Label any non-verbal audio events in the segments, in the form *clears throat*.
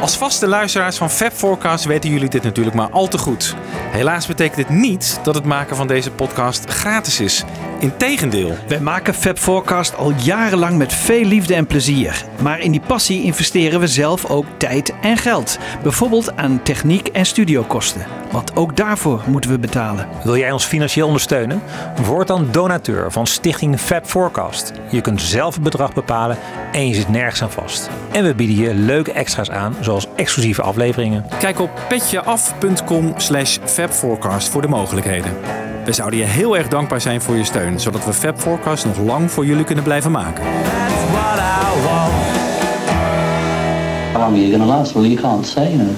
Als vaste luisteraars van Fab Forecast weten jullie dit natuurlijk maar al te goed. Helaas betekent dit niet dat het maken van deze podcast gratis is. Integendeel. Wij maken Fab Forecast al jarenlang met veel liefde en plezier. Maar in die passie investeren we zelf ook tijd en geld. Bijvoorbeeld aan techniek en studiokosten. Want ook daarvoor moeten we betalen. Wil jij ons financieel ondersteunen? Word dan donateur van Stichting Fab Forecast. Je kunt zelf het bedrag bepalen en je zit nergens aan vast. En we bieden je leuke extra's aan, zoals exclusieve afleveringen. Kijk op petjeaf.com slash fabforecast voor de mogelijkheden. We zouden je heel erg dankbaar zijn voor je steun, zodat we Fab Forecast nog lang voor jullie kunnen blijven maken. That's what I want. How long are you going to last? Well, you can't say. You know,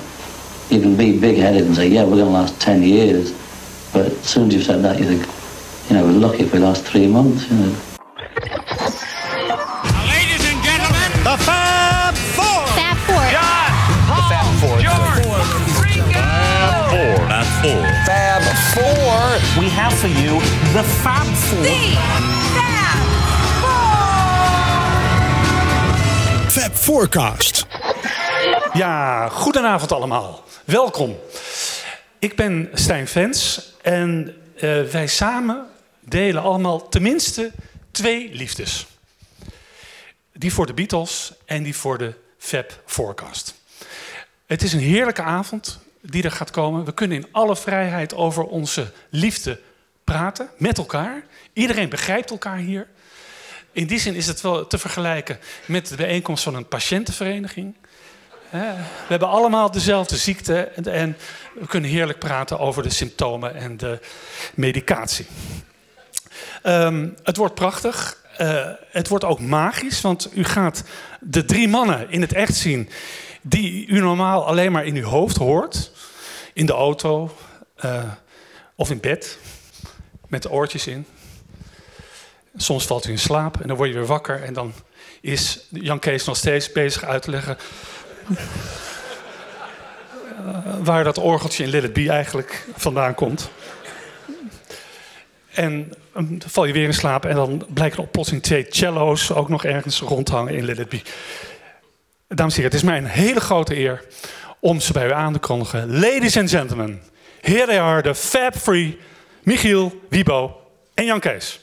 you can be big-headed and say, "Yeah, we're going to last ten years," but as soon as you've said that, you think, you know, we're lucky if we last three months. You know. Ladies and gentlemen, the Fab Four. Fab Four. John, Paul, Fab Four. George, Ringo. Fab Four. Fab Four. We have for you the Fab Four. Fab Forecast. Ja, goedenavond allemaal. Welkom. Ik ben Stijn Vens en eh, wij samen delen allemaal tenminste twee liefdes. Die voor de Beatles en die voor de Fab Forecast. Het is een heerlijke avond die er gaat komen. We kunnen in alle vrijheid over onze liefde praten met elkaar. Iedereen begrijpt elkaar hier. In die zin is het wel te vergelijken met de bijeenkomst van een patiëntenvereniging. We hebben allemaal dezelfde ziekte en, en we kunnen heerlijk praten over de symptomen en de medicatie. Ehm, het wordt prachtig. Eh, het wordt ook magisch, want u gaat de drie mannen in het echt zien die u normaal alleen maar in uw hoofd hoort. In de auto eh, of in bed, met de oortjes in. Soms valt u in slaap en dan word je weer wakker en dan is Jan Kees nog steeds bezig uit te leggen eh, waar dat orgeltje in Let eigenlijk vandaan komt. En ehm, dan val je weer in slaap en dan blijken er plotseling twee cello's ook nog ergens rondhangen in Let. Dames en heren, het is mij een hele grote eer om ze bij u aan te kondigen. Ladies and gentlemen, here they are, the Fab Free, Michiel, Wiebo en Jan Kees.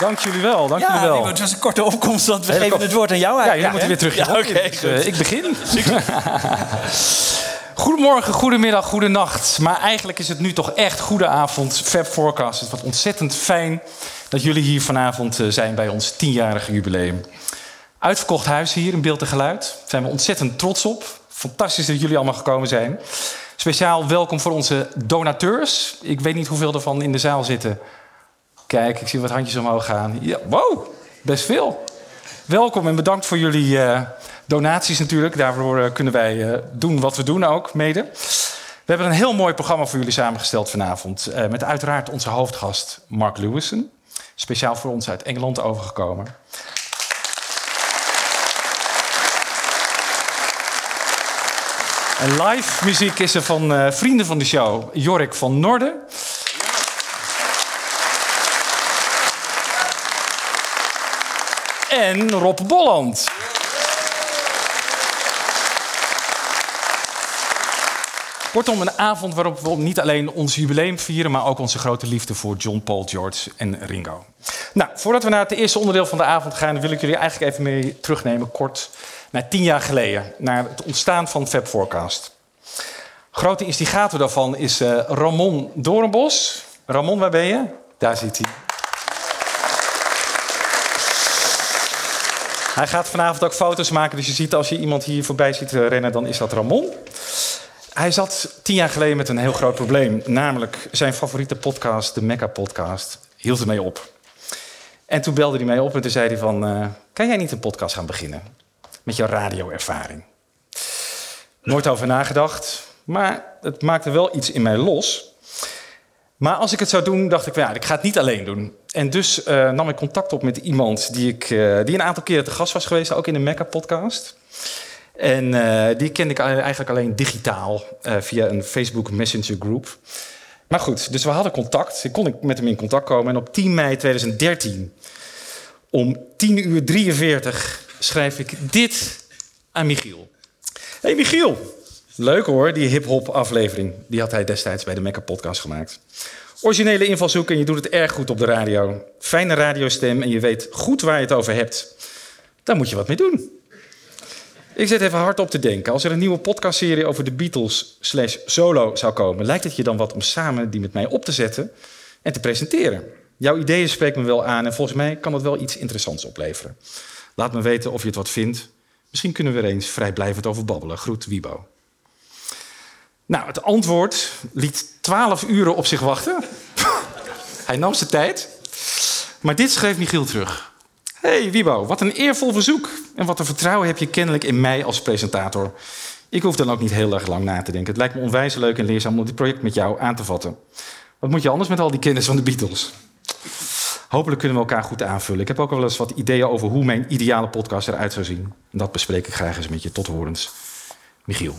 Dank jullie wel, dank jullie Ja, wel. Het was een korte opkomst, want we Hele geven kort. het woord aan jou Ja, je eigenlijk. moet weer terug. Ja, oké. Dus, eh, ik begin. *laughs* *laughs* Goedemorgen, goedemiddag, goedenacht. Maar eigenlijk is het nu toch echt goede avond. Fab Forecast. Het wordt ontzettend fijn dat jullie hier vanavond eh, zijn bij ons tienjarige jubileum. Uitverkocht huis hier in Beeld en Geluid. Daar zijn we ontzettend trots op. Fantastisch dat jullie allemaal gekomen zijn. Speciaal welkom voor onze donateurs. Ik weet niet hoeveel ervan in de zaal zitten. Kijk, ik zie wat handjes omhoog gaan. Ja, wow, best veel. Welkom en bedankt voor jullie eh, donaties natuurlijk. Daarvoor eh, kunnen wij eh, doen wat we doen ook, mede. We hebben een heel mooi programma voor jullie samengesteld vanavond. eh, met uiteraard onze hoofdgast Mark Lewison. Speciaal voor ons uit Engeland overgekomen. En live muziek is er van vrienden van de show. Jorik van Norden. En Rob Bolland. Kortom, een avond waarop we niet alleen ons jubileum vieren, maar ook onze grote liefde voor John, Paul, George en Ringo. Nou, voordat we naar het eerste onderdeel van de avond gaan, wil ik jullie eigenlijk even mee terugnemen, kort, naar tien jaar geleden, naar het ontstaan van Fab Forecast. Grote instigator daarvan is eh, Ramon Doornbos. Ramon, waar ben je? Daar zit hij. Hij gaat vanavond ook foto's maken, dus je ziet als je iemand hier voorbij ziet eh, rennen, dan is dat Ramon. Hij zat tien jaar geleden met een heel groot probleem, namelijk zijn favoriete podcast, de Mecca Podcast, hield ermee op. En toen belde hij mij op en toen zei hij van, eh, kan jij niet een podcast gaan beginnen met jouw radioervaring? Nooit over nagedacht, maar het maakte wel iets in mij los. Maar als ik het zou doen, dacht ik, ja, ik ga het niet alleen doen. En dus eh, nam ik contact op met iemand die, ik, eh, die een aantal keren te gast was geweest, ook in de Mecca-podcast. En eh, die kende ik eigenlijk alleen digitaal eh, via een Facebook Messenger groep. Maar goed, dus we hadden contact. Ik kon met hem in contact komen. En op 10 mei 2013, om 10 uur 43, schrijf ik dit aan Michiel. Hey Michiel, leuk hoor, die hip-hop aflevering. Die had hij destijds bij de Mecca Podcast gemaakt. Originele invalshoek en je doet het erg goed op de radio. Fijne radiostem en je weet goed waar je het over hebt. Daar moet je wat mee doen. Ik zit even hard op te denken. Als er een nieuwe podcastserie over de Beatles slash solo zou komen... lijkt het je dan wat om samen die met mij op te zetten en te presenteren. Jouw ideeën spreken me wel aan en volgens mij kan dat wel iets interessants opleveren. Laat me weten of je het wat vindt. Misschien kunnen we er eens vrijblijvend over babbelen. Groet Wiebo. Nou, het antwoord liet twaalf uren op zich wachten. *laughs* Hij nam zijn tijd. Maar dit schreef Michiel terug. Hey Wiebo, wat een eervol verzoek. En wat een vertrouwen heb je kennelijk in mij als presentator. Ik hoef dan ook niet heel erg lang na te denken. Het lijkt me onwijs leuk en leerzaam om dit project met jou aan te vatten. Wat moet je anders met al die kennis van de Beatles? Hopelijk kunnen we elkaar goed aanvullen. Ik heb ook wel eens wat ideeën over hoe mijn ideale podcast eruit zou zien. En dat bespreek ik graag eens met je. Tot horens. Michiel.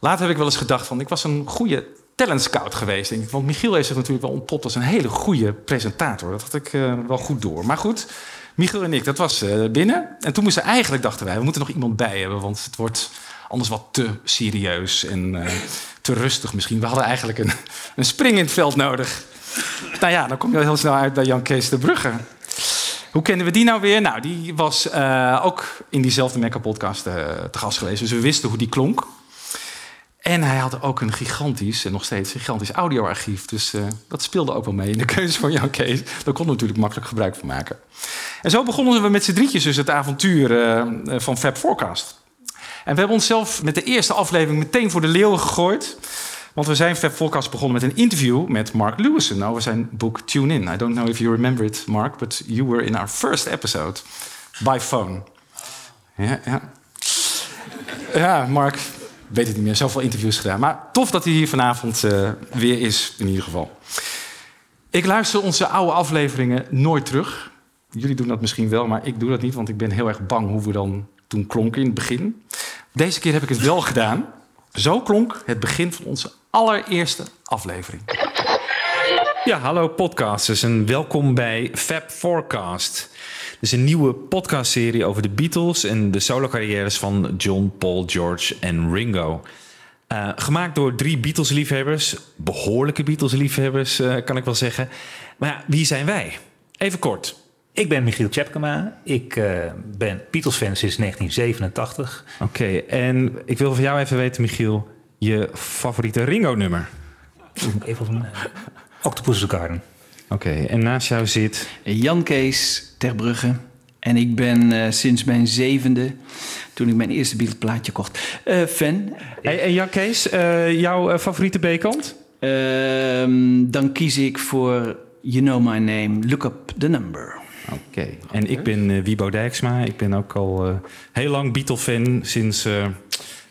Later heb ik wel eens gedacht van, ik was een goede talent scout geweest. Denk ik. Want Michiel heeft zich natuurlijk wel ontpopt als een hele goede presentator. Dat had ik uh, wel goed door. Maar goed, Michiel en ik, dat was uh, binnen. En toen moesten eigenlijk, dachten wij, we moeten nog iemand bij hebben. Want het wordt anders wat te serieus en uh, te rustig misschien. We hadden eigenlijk een, een spring in het veld nodig. Nou ja, dan kom je heel snel uit bij Jan Kees de Brugge. Hoe kennen we die nou weer? Nou, die was ook in diezelfde Mecca-podcast te gast geweest. Dus we wisten hoe die klonk. En hij had ook een gigantisch, en nog steeds gigantisch audioarchief. Dus uh, dat speelde ook wel mee in de keuze van Jan Kees. Daar kon natuurlijk makkelijk gebruik van maken. En zo begonnen we met z'n drietjes dus het avontuur uh, van Fab Forecast. En we hebben onszelf met de eerste aflevering meteen voor de leeuwen gegooid. Want we zijn Fab Forecast begonnen met een interview met Mark Lewison over zijn boek Tune In. I don't know if you remember it, Mark, but you were in our first episode by phone. Ja, ja. Ja, Mark, weet het niet meer, zoveel interviews gedaan. Maar tof dat hij hier vanavond uh, weer is, in ieder geval. Ik luister onze oude afleveringen nooit terug. Jullie doen dat misschien wel, maar ik doe dat niet, want ik ben heel erg bang hoe we dan toen klonken in het begin. Deze keer heb ik het wel gedaan. Zo klonk het begin van onze allereerste aflevering. Ja, hallo podcasters en welkom bij Fab Forecast. Is een nieuwe podcastserie over de Beatles en de solo-carrières van John, Paul, George en Ringo. Uh, gemaakt door drie Beatles-liefhebbers, behoorlijke Beatles-liefhebbers uh, kan ik wel zeggen. Maar ja, wie zijn wij? Even kort. Ik ben Michiel Tjepkema. Ik uh, ben Beatles-fan sinds 1987. Oké, okay, en ik wil van jou even weten, Michiel, je favoriete Ringo-nummer? Even van Octopus Garden. Oké, okay, en naast jou zit... Jan Kees Terbrugge. En ik ben uh, sinds mijn zevende, toen ik mijn eerste Beatle-plaatje kocht, uh, fan. Hey, en Jan Kees, uh, jouw favoriete B-kant? Ehm, dan kies ik voor You Know My Name, Look Up The Number. Oké, okay. en ik ben Wiebo Dijksma. Ik ben ook al heel lang Beatle-fan sinds, nou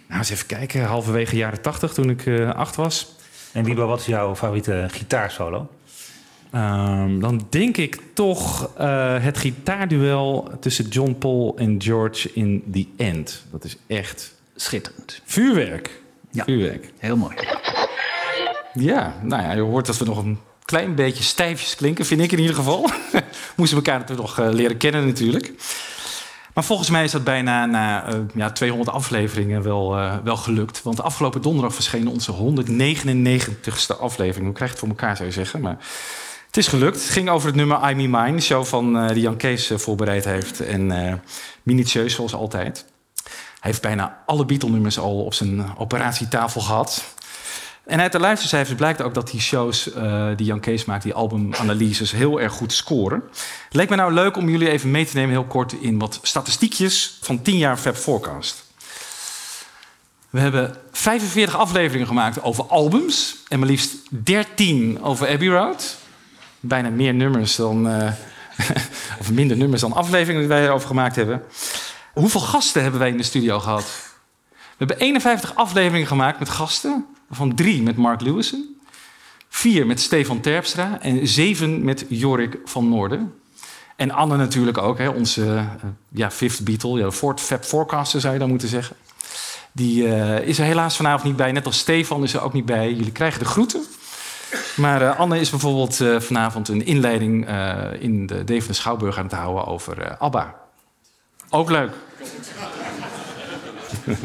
eens even kijken, halverwege jaren tachtig toen ik acht was. En Wiebo, wat is jouw favoriete gitaarsolo? Um, dan denk ik toch uh, het gitaarduel tussen John Paul en George in The End. Dat is echt schitterend. Vuurwerk. Ja, Vuurwerk. heel mooi. Ja, nou ja, je hoort dat we nog een klein beetje stijfjes klinken, vind ik in ieder geval. *laughs* Moesten elkaar natuurlijk nog uh, leren kennen natuurlijk. Maar volgens mij is dat bijna na uh, ja, 200 afleveringen wel, uh, wel gelukt. Want afgelopen donderdag verscheen onze 199ste aflevering. Hoe krijg je het voor elkaar, zou je zeggen? Maar het is gelukt. Het ging over het nummer I Me Mine, de show van, uh, die Jan Kees uh, voorbereid heeft. En uh, minutieus, zoals altijd. Hij heeft bijna alle Beatle-nummers al op zijn operatietafel gehad. En uit de luistercijfers blijkt ook dat die shows die Jan Kees maakt, die albumanalyses, heel erg goed scoren. Leek me nou leuk om jullie even mee te nemen, heel kort, in wat statistiekjes van 10 jaar Fab Forecast. We hebben 45 afleveringen gemaakt over albums en maar liefst 13 over Abbey Road bijna meer nummers dan. Uh, *laughs* of minder nummers dan afleveringen die wij erover gemaakt hebben. Hoeveel gasten hebben wij in de studio gehad? We hebben 51 afleveringen gemaakt met gasten. Van drie met Mark Lewison. Vier met Stefan Terpstra. En zeven met Jorik van Noorden. En Anne natuurlijk ook, hè, onze eh, ja, fifth Beatle, ja, fourth Fab Forecaster zou je dan moeten zeggen. Die eh, is er helaas vanavond niet bij, net als Stefan is er ook niet bij. Jullie krijgen de groeten. Maar eh, Anne is bijvoorbeeld eh, vanavond een inleiding eh, in de Deventer Schouwburg aan het houden over ABBA. Ook leuk. *laughs*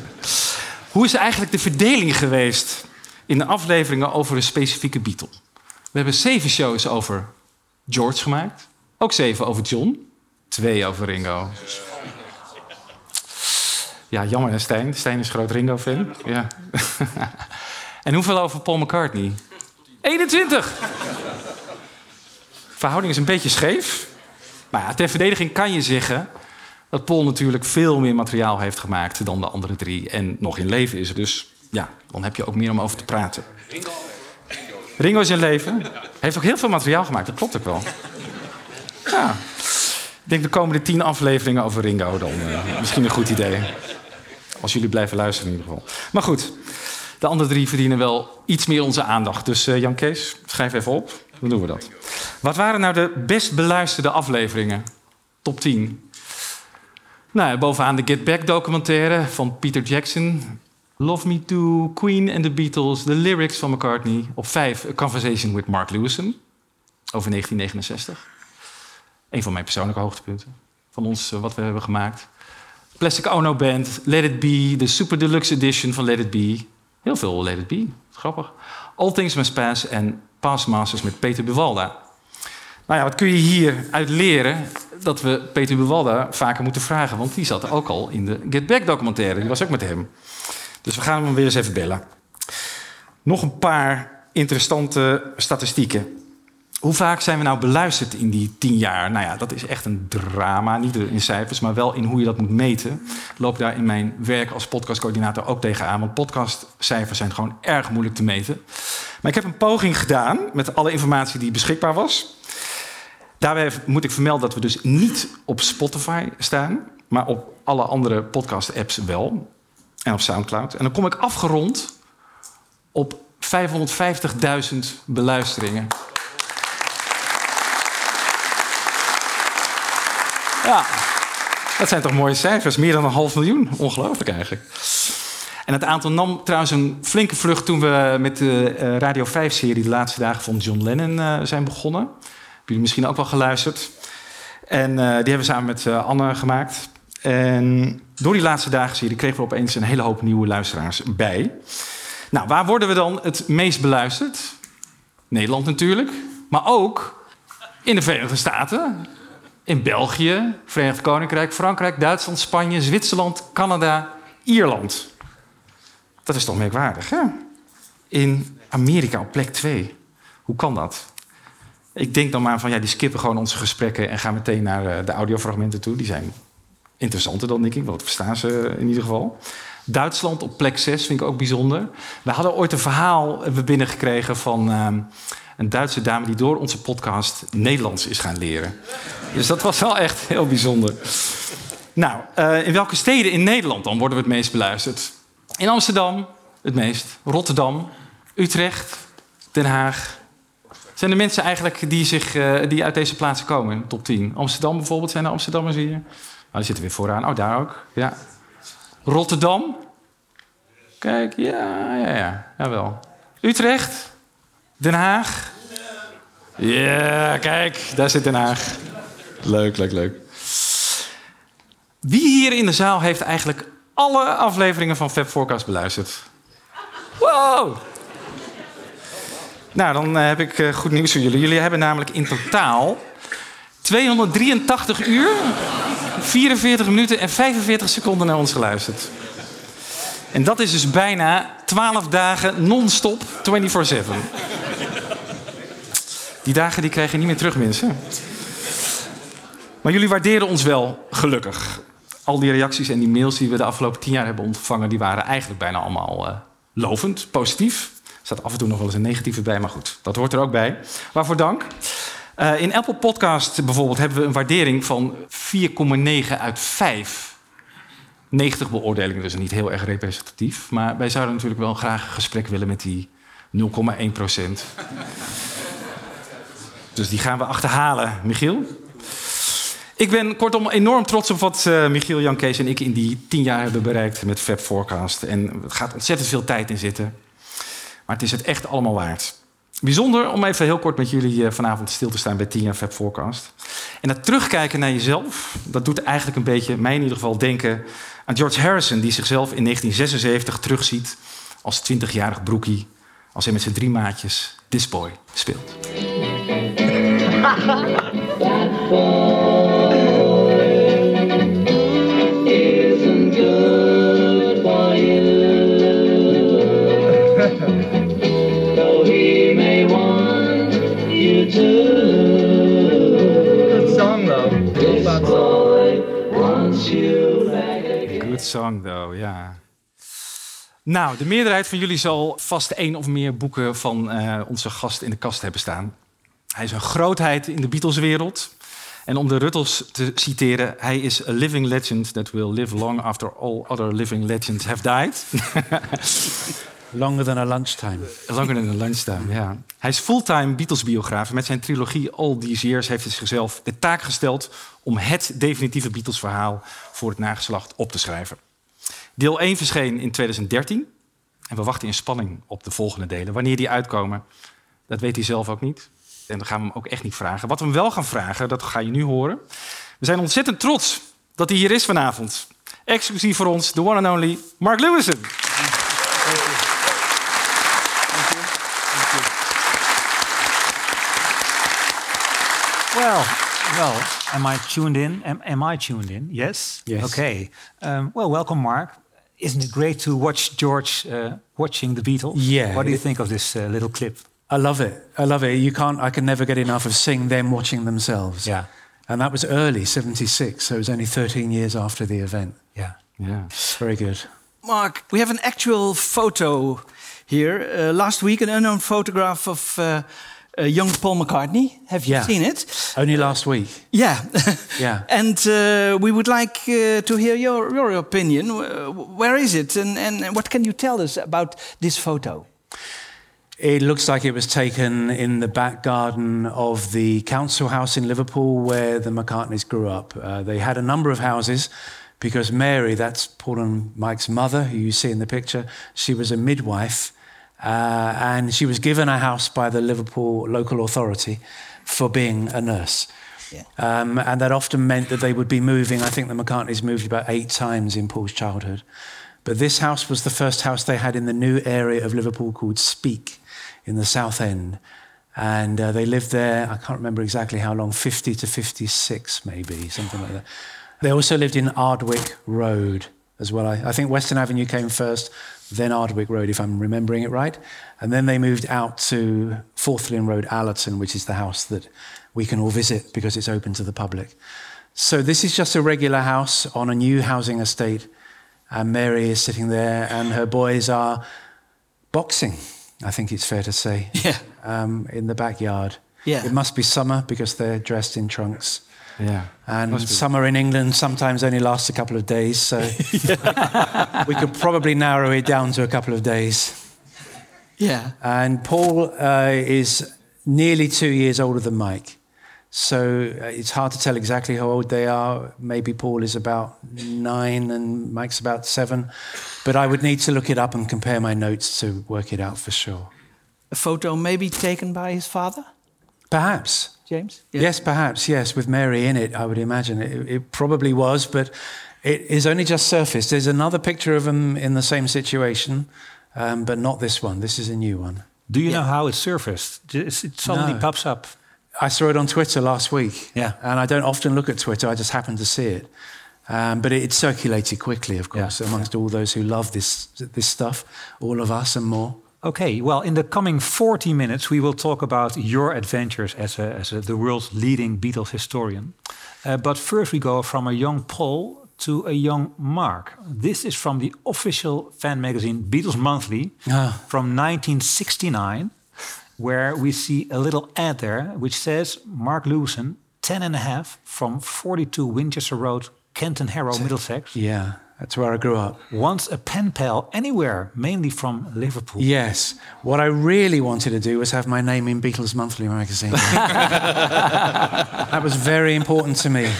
Hoe is eigenlijk de verdeling geweest in de afleveringen over een specifieke Beatle? We hebben zeven shows over George gemaakt. Ook zeven over John. Twee over Ringo. Ja, jammer hè, Stijn. Stijn is groot Ringo-fan. Ja. *laughs* en hoeveel over Paul McCartney? 21! Verhouding is een beetje scheef. Maar ja, ter verdediging kan je zeggen dat Paul natuurlijk veel meer materiaal heeft gemaakt dan de andere drie. En nog in leven is. Dus ja, dan heb je ook meer om over te praten. Ringo is in leven. Heeft ook heel veel materiaal gemaakt, dat klopt ook wel. Ja. Ik denk de komende tien afleveringen over Ringo dan. eh, misschien een goed idee. Als jullie blijven luisteren in ieder geval. Maar goed, de andere drie verdienen wel iets meer onze aandacht. Dus eh, Jan Kees, schrijf even op. Dan doen we dat. Wat waren nou de best beluisterde afleveringen? Top 10. Nou, bovenaan de Get Back documentaire van Peter Jackson. Love Me Too, Queen and the Beatles, de lyrics van McCartney. Op 5, A Conversation with Mark Lewison. Over 1969. Een van mijn persoonlijke hoogtepunten. Van ons, eh, wat we hebben gemaakt. Plastic Ono Band, Let It Be, de Super Deluxe Edition van Let It Be. Heel veel Let It grappig. All Things Must Pass en Past Masters met Peter Buwalda. Nou ja, wat kun je hieruit leren? Dat we Peter Buwalda vaker moeten vragen, want die zat ook al in de Get Back documentaire. Die was ook met hem. Dus we gaan hem weer eens even bellen. Nog een paar interessante statistieken. Hoe vaak zijn we nou beluisterd in die tien jaar? Nou ja, dat is echt een drama. Niet in cijfers, maar wel in hoe je dat moet meten. Ik loop daar in mijn werk als podcastcoördinator ook tegenaan. Want podcastcijfers zijn gewoon erg moeilijk te meten. Maar ik heb een poging gedaan met alle informatie die beschikbaar was. Daarbij moet ik vermelden dat we dus niet op Spotify staan, maar op alle andere podcast-apps wel. En op Soundcloud. En dan kom ik afgerond op 550.000 beluisteringen. Ja, dat zijn toch mooie cijfers. Meer dan een half miljoen. Ongelooflijk eigenlijk. En het aantal nam trouwens een flinke vlucht toen we met de eh, Radio 5-serie... de laatste dagen van John Lennon eh, zijn begonnen. Hebben jullie misschien ook wel geluisterd. En eh, die hebben we samen met Anne gemaakt. En door die laatste dagen serie kregen we opeens een hele hoop nieuwe luisteraars bij. Nou, waar worden we dan het meest beluisterd? Nederland natuurlijk. Maar ook in de Verenigde Staten, in België, Verenigd Koninkrijk, Frankrijk, Duitsland, Spanje, Zwitserland, Canada, Ierland. Dat is toch merkwaardig, hè? In Amerika op plek 2. Hoe kan dat? Ik denk dan maar van ja, die skippen gewoon onze gesprekken en gaan meteen naar eh, de audiofragmenten toe. Die zijn interessanter dan denk ik, want verstaan ze in ieder geval. Duitsland op plek 6 vind ik ook bijzonder. We hadden ooit een verhaal we binnengekregen van ehm, een Duitse dame die door onze podcast Nederlands is gaan leren. Dus dat was wel echt heel bijzonder. Nou, eh, in welke steden in Nederland dan worden we het meest beluisterd? In Amsterdam het meest, Rotterdam, Utrecht, Den Haag. Zijn er mensen eigenlijk die, zich, eh, die uit deze plaatsen komen, top 10? Amsterdam bijvoorbeeld, zijn er Amsterdammers hier? Nou, die zitten weer vooraan. Oh, daar ook. Ja. Rotterdam. Kijk, ja, ja, ja. Jawel. Utrecht. Den Haag. Ja, kijk, daar zit Den Haag. Leuk, leuk, leuk. Wie hier in de zaal heeft eigenlijk alle afleveringen van Fab Forecast beluisterd? Wow! Nou, dan eh, heb ik eh, goed nieuws voor jullie. Jullie hebben namelijk in totaal 283 uur, 44 minuten en 45 seconden naar ons geluisterd. En dat is dus bijna 12 dagen non-stop, 24-7. Die dagen die krijg je niet meer terug, mensen. Maar jullie waarderen ons wel, gelukkig. Al die reacties en die mails die we de afgelopen tien jaar hebben ontvangen... die waren eigenlijk bijna allemaal eh, lovend, positief. Er staat af en toe nog wel eens een negatieve bij, maar goed, dat hoort er ook bij. Waarvoor dank. Uh, in Apple Podcast bijvoorbeeld hebben we een waardering van 4,9 uit 5. 90 beoordelingen, dus niet heel erg representatief. Maar wij zouden natuurlijk wel graag een gesprek willen met die 0,1 procent. Dus die gaan we achterhalen, Michiel. Ik ben kortom enorm trots op wat eh, Michiel, Jan Kees en ik in die tien jaar hebben bereikt met Fab Forecast. En het gaat ontzettend veel tijd in zitten. Maar het is het echt allemaal waard. Bijzonder om even heel kort met jullie eh, vanavond stil te staan bij 10 jaar Fab Forecast. En dat terugkijken naar jezelf, dat doet eigenlijk een beetje, mij in ieder geval, denken aan George Harrison, die zichzelf in 1976 terugziet als 20-jarig broekie, als hij met zijn drie maatjes This Boy speelt. Good you. Though. Good song. Good song, though, ja. Nou, de meerderheid van jullie zal vast één of meer boeken van eh, onze gast in de kast hebben staan. Hij is een grootheid in de Beatleswereld. En om de Ruttels te citeren, hij is a living legend that will live long after all other living legends have died. *laughs* Longer than a lunchtime. Langer dan een lunchtime, ja. Hij is fulltime Beatles-biograaf. Met zijn trilogie All These Years heeft hij zichzelf de taak gesteld... om het definitieve Beatles-verhaal voor het nageslacht op te schrijven. Deel 1 verscheen in 2013. En we wachten in spanning op de volgende delen. Wanneer die uitkomen, dat weet hij zelf ook niet. En dan gaan we hem ook echt niet vragen. Wat we hem wel gaan vragen, dat ga je nu horen. We zijn ontzettend trots dat hij hier is vanavond. Exclusief voor ons, de one and only Mark Lewison. Well, well, am I tuned in? Am, am I tuned in? Yes? Yes. Okay. Um, well, welcome, Mark. Isn't it great to watch George uh, watching the Beatles? Yeah. What do you think of this uh, little clip? I love it. I love it. You can't. I can never get enough of seeing them watching themselves. Yeah. And that was early '76, so it was only 13 years after the event. Yeah. Ja. Very good. Mark, we have an actual photo here. Uh, last week, an unknown photograph of uh, uh, young Paul McCartney. Have you Yeah. seen it? Only last week. Yeah. *laughs* Yeah. *laughs* and uh, we would like uh, to hear your, your opinion. Uh, where is it? And, and what can you tell us about this photo? It looks like it was taken in the back garden of the council house in Liverpool where the McCartneys grew up. Uh, they had a number of houses because Mary, that's Paul and Mike's mother, who you see in the picture, she was a midwife uh, and she was given a house by the Liverpool local authority for being a nurse. Um, and that often meant that they would be moving. I think the McCartneys moved about eight times in Paul's childhood. But this house was the first house they had in the new area of Liverpool called Speke in the South End. And uh, they lived there, I can't remember exactly how long, 50 to 56 maybe, something like that. They also lived in Ardwick Road as well. I, I think Western Avenue came first, then Ardwick Road, if I'm remembering it right. And then they moved out to Forthlin Road, Allerton, which is the house that we can all visit because it's open to the public. So this is just a regular house on a new housing estate. And Mary is sitting there, and her boys are boxing, I think it's fair to say, Yeah. um, in the backyard. Yeah. It must be summer because they're dressed in trunks. Ja. And summer in England sometimes only lasts a couple of days, so *laughs* we could probably narrow it down to a couple of days. Yeah. And Paul uh, is nearly two years older than Mike. So uh, it's hard to tell exactly how old they are. Maybe Paul is about nine and Mike's about seven. But I would need to look it up and compare my notes to work it out for sure. A photo maybe taken by his father, Perhaps. James? Yes, perhaps. Yes, with Mary in it, I would imagine it, it probably was, but it is only just surfaced. There's another picture of him in the same situation, um, but not this one. This is a new one. Do you know how it surfaced? It suddenly No. pops up. I saw it on Twitter last week. Yeah. And I don't often look at Twitter, I just happened to see it. Um, but it, it circulated quickly, of course, amongst all those who love this, this stuff, all of us and more. Okay, well, in the coming 40 minutes, we will talk about your adventures as, a, as a, the world's leading Beatles historian. Uh, but first, we go from a young Paul to a young Mark. This is from the official fan magazine Beatles Monthly Ah. from 1969, where we see a little ad there which says Mark Lewisohn, 10 and a half, from 42 Winchester Road, Kenton Harrow, Middlesex. Yeah, that's where I grew up. Wants a pen pal anywhere, mainly from Liverpool. Yes. What I really wanted to do was have my name in Beatles Monthly magazine. *laughs* that was very important to me.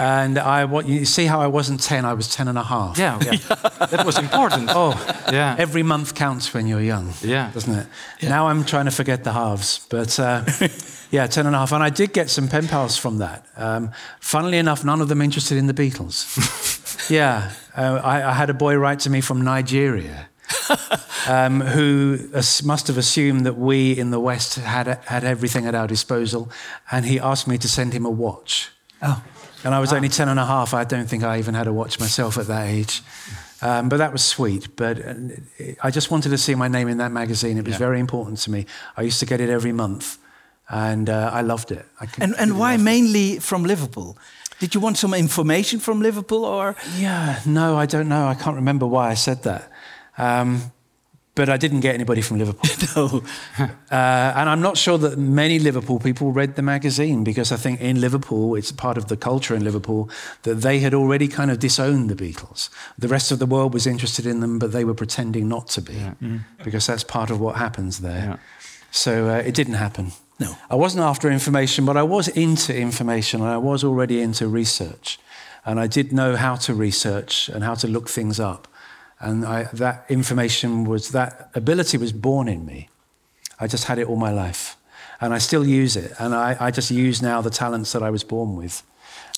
And I, what, you see how I wasn't 10, I was 10 and a half. Yeah, yeah. *laughs* that was important. Oh, Yeah. every month counts when you're young, Yeah. doesn't it? Now I'm trying to forget the halves. But uh, *laughs* yeah, 10 and a half. And I did get some pen pals from that. Um, funnily enough, none of them interested in the Beatles. *laughs* yeah. Uh, I, I had a boy write to me from Nigeria. um, who must have assumed that we in the West had, had everything at our disposal, and he asked me to send him a watch. Oh. And I was only 10 and a half. I don't think I even had a watch myself at that age. Um, but that was sweet. But uh, I just wanted to see my name in that magazine. It was Yeah. very important to me. I used to get it every month, and uh, I loved it. I And, and why loved it. mainly from Liverpool? Did you want some information from Liverpool or? Yeah, no, I don't know. I can't remember why I said that. Um, but I didn't get anybody from Liverpool. *laughs* no. *laughs* Uh, and I'm not sure that many Liverpool people read the magazine because I think in Liverpool, it's part of the culture in Liverpool that they had already kind of disowned the Beatles. The rest of the world was interested in them, but they were pretending not to be because that's part of what happens there. So uh, it didn't happen. No. I wasn't after information, but I was into information and I was already into research. And I did know how to research and how to look things up. And I, that information was, that ability was born in me. I just had it all my life. And I still use it. And I, I just use now the talents that I was born with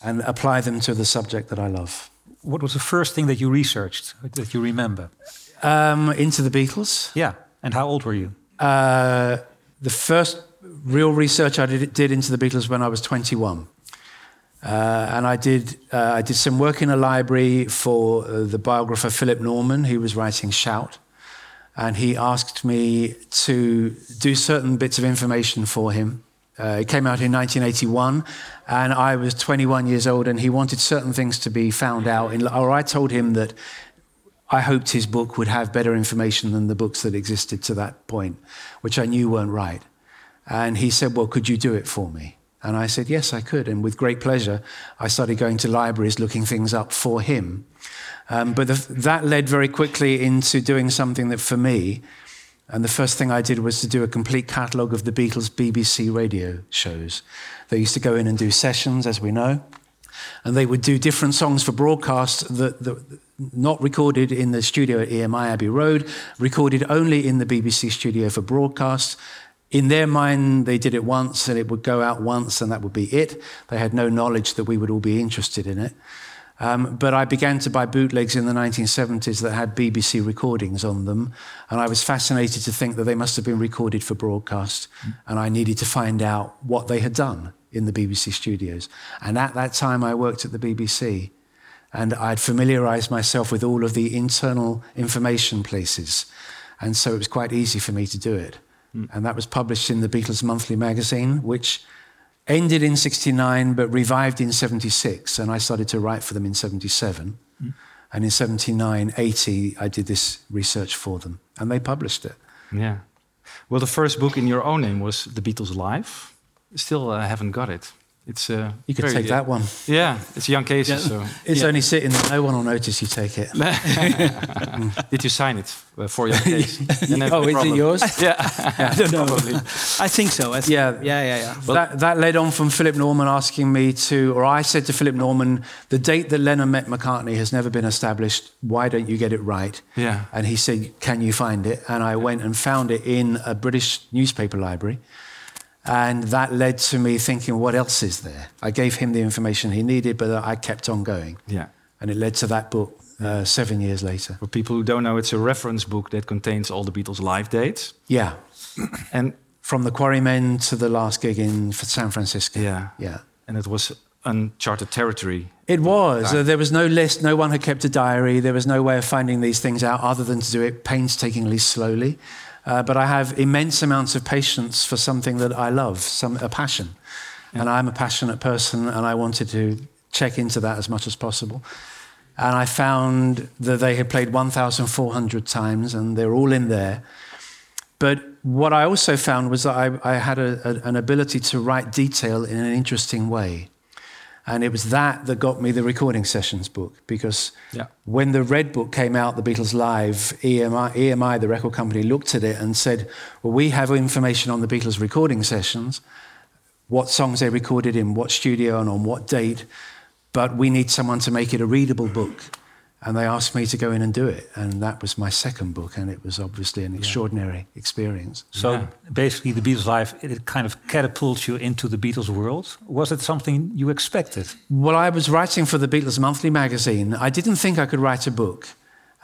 and apply them to the subject that I love. What was the first thing that you researched that you remember? Um, into the Beatles. Yeah. And how old were you? Uh, the first real research I did, did into the Beatles when I was 21. Uh, and I did, uh, I did some work in a library for uh, the biographer Philip Norman, who was writing Shout. And he asked me to do certain bits of information for him. Uh, it came out in 1981, and I was 21 years old, and he wanted certain things to be found out. In, or I told him that I hoped his book would have better information than the books that existed to that point, which I knew weren't right. And he said, Well, could you do it for me? And I said, Yes, I could. And with great pleasure, I started going to libraries looking things up for him. Um, but the, that led very quickly into doing something that for me, and the first thing I did was to do a complete catalogue of the Beatles' BBC radio shows. They used to go in and do sessions, as we know, and they would do different songs for broadcast that, that not recorded in the studio at EMI Abbey Road, recorded only in the BBC studio for broadcast. In their mind, they did it once and it would go out once and that would be it. They had no knowledge that we would all be interested in it. Um, but I began to buy bootlegs in the 1970s that had BBC recordings on them, and I was fascinated to think that they must have been recorded for broadcast, and I needed to find out what they had done in the BBC studios. And at that time, I worked at the BBC, and I'd familiarized myself with all of the internal information places, and so it was quite easy for me to do it. And that was published in the Beatles Monthly magazine, which ended in 69 but revived in 76 and i started to write for them in 77 and in 79 80 i did this research for them and they published it Yeah. Well, the first book in your own name was The Beatles Live. Still uh, haven't got it. It's uh, you could very- take that one Yeah, it's Jan Kees. So it's Yeah. only sitting there no one will notice you take it *laughs* *laughs* Did you sign it uh, for Jan Kees? *laughs* Then oh is it yours Yeah, I don't know. Probably. I think so. I th- Yeah. yeah, yeah, yeah. that, that led on from Philip Norman asking me to, or I said to Philip Norman, the date that Lennon met McCartney has never been established. Why don't you get it right? Yeah. And he said, Can you find it? And I went and found it in a British newspaper library. And that led to me thinking, What else is there? I gave him the information he needed, but I kept on going. Yeah. And it led to that book uh, seven years later. For people who don't know, it's a reference book that contains all the Beatles live dates. Yeah. *clears throat* And From the Quarrymen to the last gig in San Francisco. yeah, Yeah. and it was uncharted territory. It was. Uh, there was no list. No one had kept a diary. There was no way of finding these things out other than to do it painstakingly slowly. Uh, but I have immense amounts of patience for something that I love, some a passion, and I'm a passionate person, and I wanted to check into that as much as possible. And I found that they had played 1,400 times, and they're all in there. But what I also found was that I, I had a, a, an ability to write detail in an interesting way. And it was that that got me the recording sessions book because Yeah. when the Red Book came out, the Beatles Live, EMI, EMI, the record company, looked at it and said, Well, we have information on the Beatles recording sessions, what songs they recorded in what studio and on what date. but we need someone to make it a readable book. And they asked me to go in and do it. And that was my second book, and it was obviously an extraordinary experience. So basically, the Beatles Live it kind of catapults you into the Beatles world. Was it something you expected? Well, I was writing for the Beatles Monthly magazine. I didn't think I could write a book.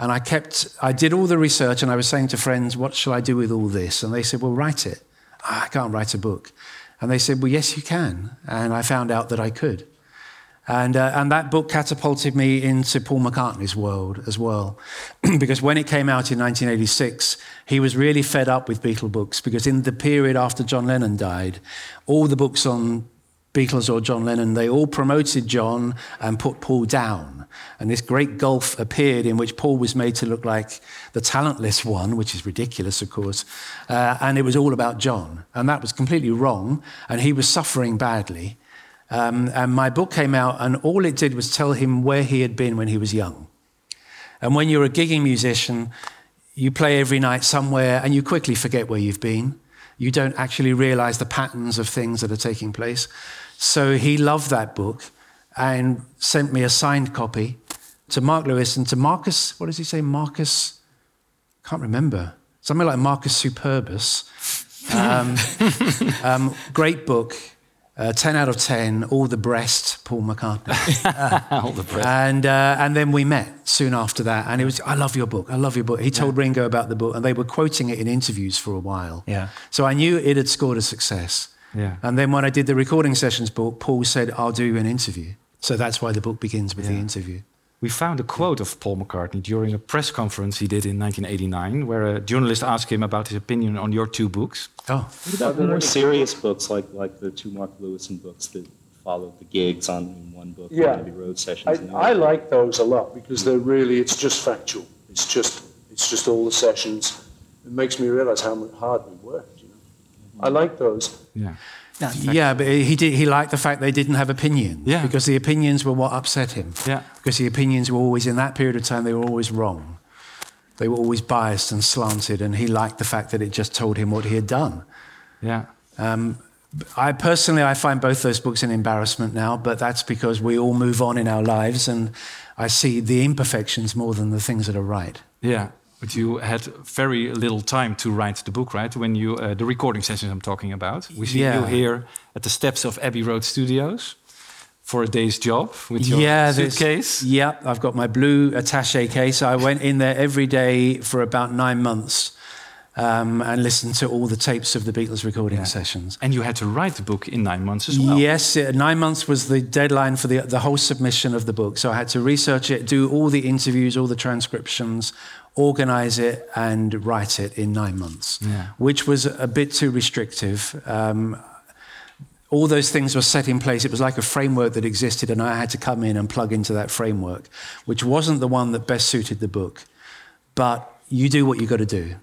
And I kept, I did all the research and I was saying to friends, what shall I do with all this? And they said, well, write it. "Ah, I can't write a book. And they said, well, yes, you can. And I found out that I could. And, uh, and that book catapulted me into Paul McCartney's world as well. *clears throat* because when it came out in 1986, he was really fed up with Beatle books because in the period after John Lennon died, all the books on Beatles or John Lennon, they all promoted John and put Paul down. And this great gulf appeared in which Paul was made to look like the talentless one, which is ridiculous, of course. Uh, and it was all about John. And that was completely wrong. And he was suffering badly. Um, and my book came out, and all it did was tell him where he had been when he was young. And when you're a gigging musician, you play every night somewhere and you quickly forget where you've been. You don't actually realize the patterns of things that are taking place. So he loved that book and sent me a signed copy to Mark Lewis and to Marcus, what does he say? Marcus, can't remember. Something like Marcus Superbus. *laughs* Um, um, great book. Uh, 10 out of 10, all the breast, Paul McCartney. *laughs* All the breast. And, uh, and then we met soon after that. And it was, I love your book. I love your book. He told Ringo about the book, and they were quoting it in interviews for a while. Yeah. So I knew it had scored a success. Yeah. And then when I did the recording sessions book, Paul said, I'll do an interview. So that's why the book begins with the interview. We found a quote of Paul McCartney during a press conference he did in 1989, where a journalist asked him about his opinion on your two books. Oh. What about the more serious books like, like the two Mark Lewisohn books that followed the gigs on one book, Yeah. Abbey Road I, sessions? and I like those a lot because they're really, it's just factual. It's just, it's just all the sessions. It makes me realize how hard we worked, you know. I like those. Yeah. Yeah, but he did. He liked the fact they didn't have opinions. Yeah. Because the opinions were what upset him. Yeah. Because the opinions were always in that period of time. They were always wrong. They were always biased and slanted, and he liked the fact that it just told him what he had done. Yeah. Um, I personally, I find both those books an embarrassment now, but that's because we all move on in our lives, and I see the imperfections more than the things that are right. Yeah, but you had very little time to write the book, right? When you uh, the recording sessions I'm talking about, we see Yeah. you here at the steps of Abbey Road Studios for a day's job with your yeah, suitcase. Yeah, I've got my blue attaché case. I went in there every day for about nine months um, and listened to all the tapes of the Beatles recording sessions. And you had to write the book in nine months as well. Yes, nine months was the deadline for the, the whole submission of the book. So I had to research it, do all the interviews, all the transcriptions, organize it, and write it in nine months, Yeah. which was a bit too restrictive. Um, all those things were set in place. It was like a framework that existed, and I had to come in and plug into that framework, which wasn't the one that best suited the book. But you do what you got to do.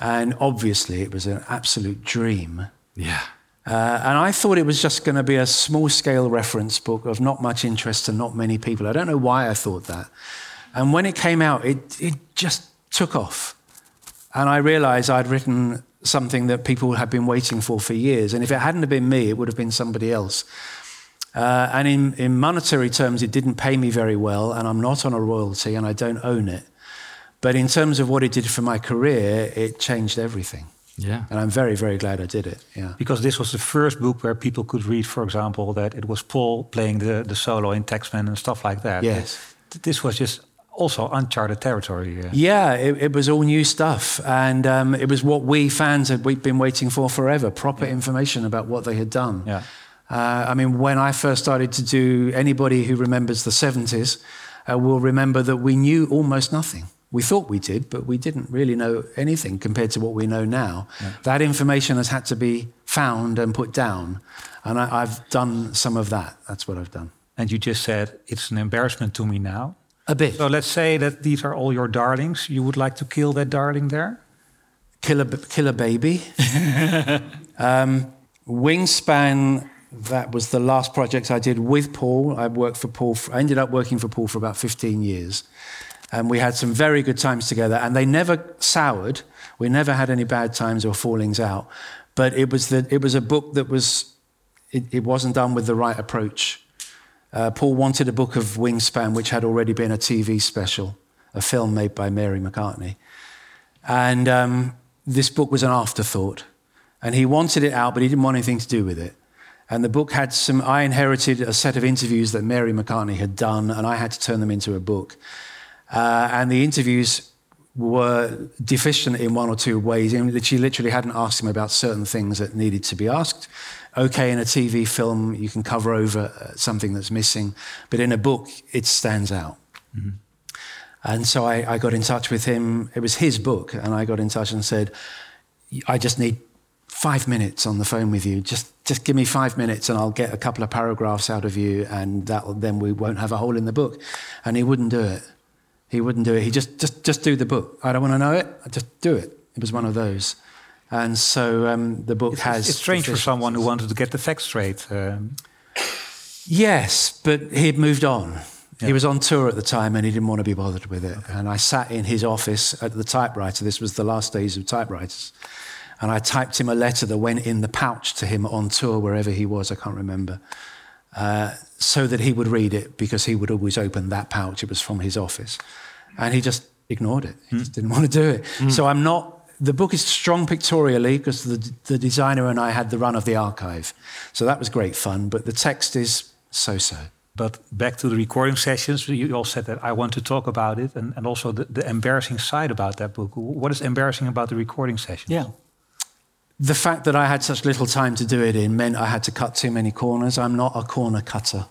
And obviously, it was an absolute dream. Yeah. Uh, and I thought it was just going to be a small scale reference book of not much interest to not many people. I don't know why I thought that. And when it came out, it, it just took off. And I realized I'd written something that people had been waiting for for years. And if it hadn't have been me, it would have been somebody else. Uh, and in, in monetary terms, it didn't pay me very well, and I'm not on a royalty and I don't own it. But in terms of what it did for my career, it changed everything. Yeah. And I'm very, very glad I did it. Yeah. Because this was the first book where people could read, for example, that it was Paul playing the, the solo in Taxman and stuff like that. Yes. This was just also uncharted territory. Yeah, it, it was all new stuff, and um, it was what we fans had we'd been waiting for forever: proper information about what they had done. Yeah. Uh, I mean, when I first started to do, anybody who remembers the '70s uh, will remember that we knew almost nothing. We thought we did, but we didn't really know anything compared to what we know now. That information has had to be found and put down, and I, I've done some of that. That's what I've done. And you just said it's an embarrassment to me now. A bit. So let's say that these are all your darlings. You would like to kill that darling there? Kill a, kill a baby. *laughs* um, Wingspan, that was the last project I did with Paul. I worked for Paul. For, I ended up working for Paul for about 15 years. And we had some very good times together. And they never soured. We never had any bad times or fallings out. But it was, the, it was a book that was, it, it wasn't done with the right approach. Uh, Paul wanted a book of Wingspan, which had already been a TV special, a film made by Mary McCartney. And um, this book was an afterthought. And he wanted it out, but he didn't want anything to do with it. And the book had some, I inherited a set of interviews that Mary McCartney had done, and I had to turn them into a book. Uh, and the interviews were deficient in one or two ways. In that she literally hadn't asked him about certain things that needed to be asked. Okay, in a TV film, you can cover over uh, something that's missing, but in a book, it stands out. Mm-hmm. And so I, I got in touch with him. It was his book, and I got in touch and said, I just need five minutes on the phone with you. Just, just give me five minutes, and I'll get a couple of paragraphs out of you, and that then we won't have a hole in the book. And he wouldn't do it. He wouldn't do it. He just, just, just do the book. I don't want to know it. I just do it. It was one of those. And so um, the book It's, has. it's strange for someone who wanted to get the facts straight. Um, Yes, but he'd moved on. He was on tour at the time and he didn't want to be bothered with it. And I sat in his office at the typewriter. This was the last days of typewriters. And I typed him a letter that went in the pouch to him on tour, wherever he was, I can't remember, uh, so that he would read it because he would always open that pouch. It was from his office. And he just ignored it. He just didn't want to do it. So I'm not. The book is strong pictorially because the, the designer and I had the run of the archive. So that was great fun. But the text is so so. But back to the recording sessions, you all said that I want to talk about it, and, and also the, the embarrassing side about that book. What is embarrassing about the recording session? Yeah. The fact that I had such little time to do it in meant I had to cut too many corners. I'm not a corner cutter.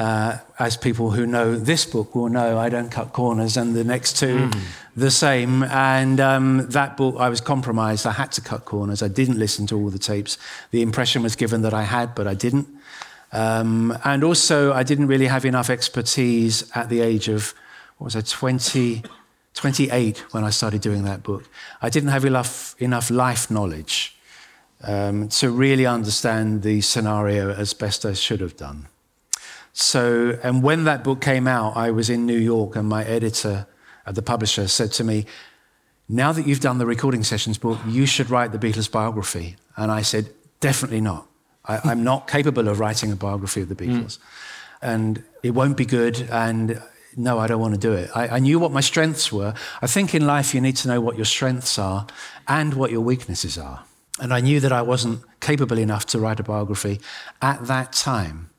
Uh, as people who know this book will know, I don't cut corners, and the next two, the same. And um, that book, I was compromised. I had to cut corners. I didn't listen to all the tapes. The impression was given that I had, but I didn't. Um, and also, I didn't really have enough expertise at the age of, what was I, 20, 28 when I started doing that book. I didn't have enough, enough life knowledge um, to really understand the scenario as best I should have done. So, and when that book came out, I was in New York, and my editor at the publisher said to me, Now that you've done the recording sessions book, you should write the Beatles biography. And I said, Definitely not. I, *laughs* I'm not capable of writing a biography of the mm. Beatles. And it won't be good. And uh, no, I don't want to do it. I, I knew what my strengths were. I think in life you need to know what your strengths are and what your weaknesses are. And I knew that I wasn't capable enough to write a biography at that time.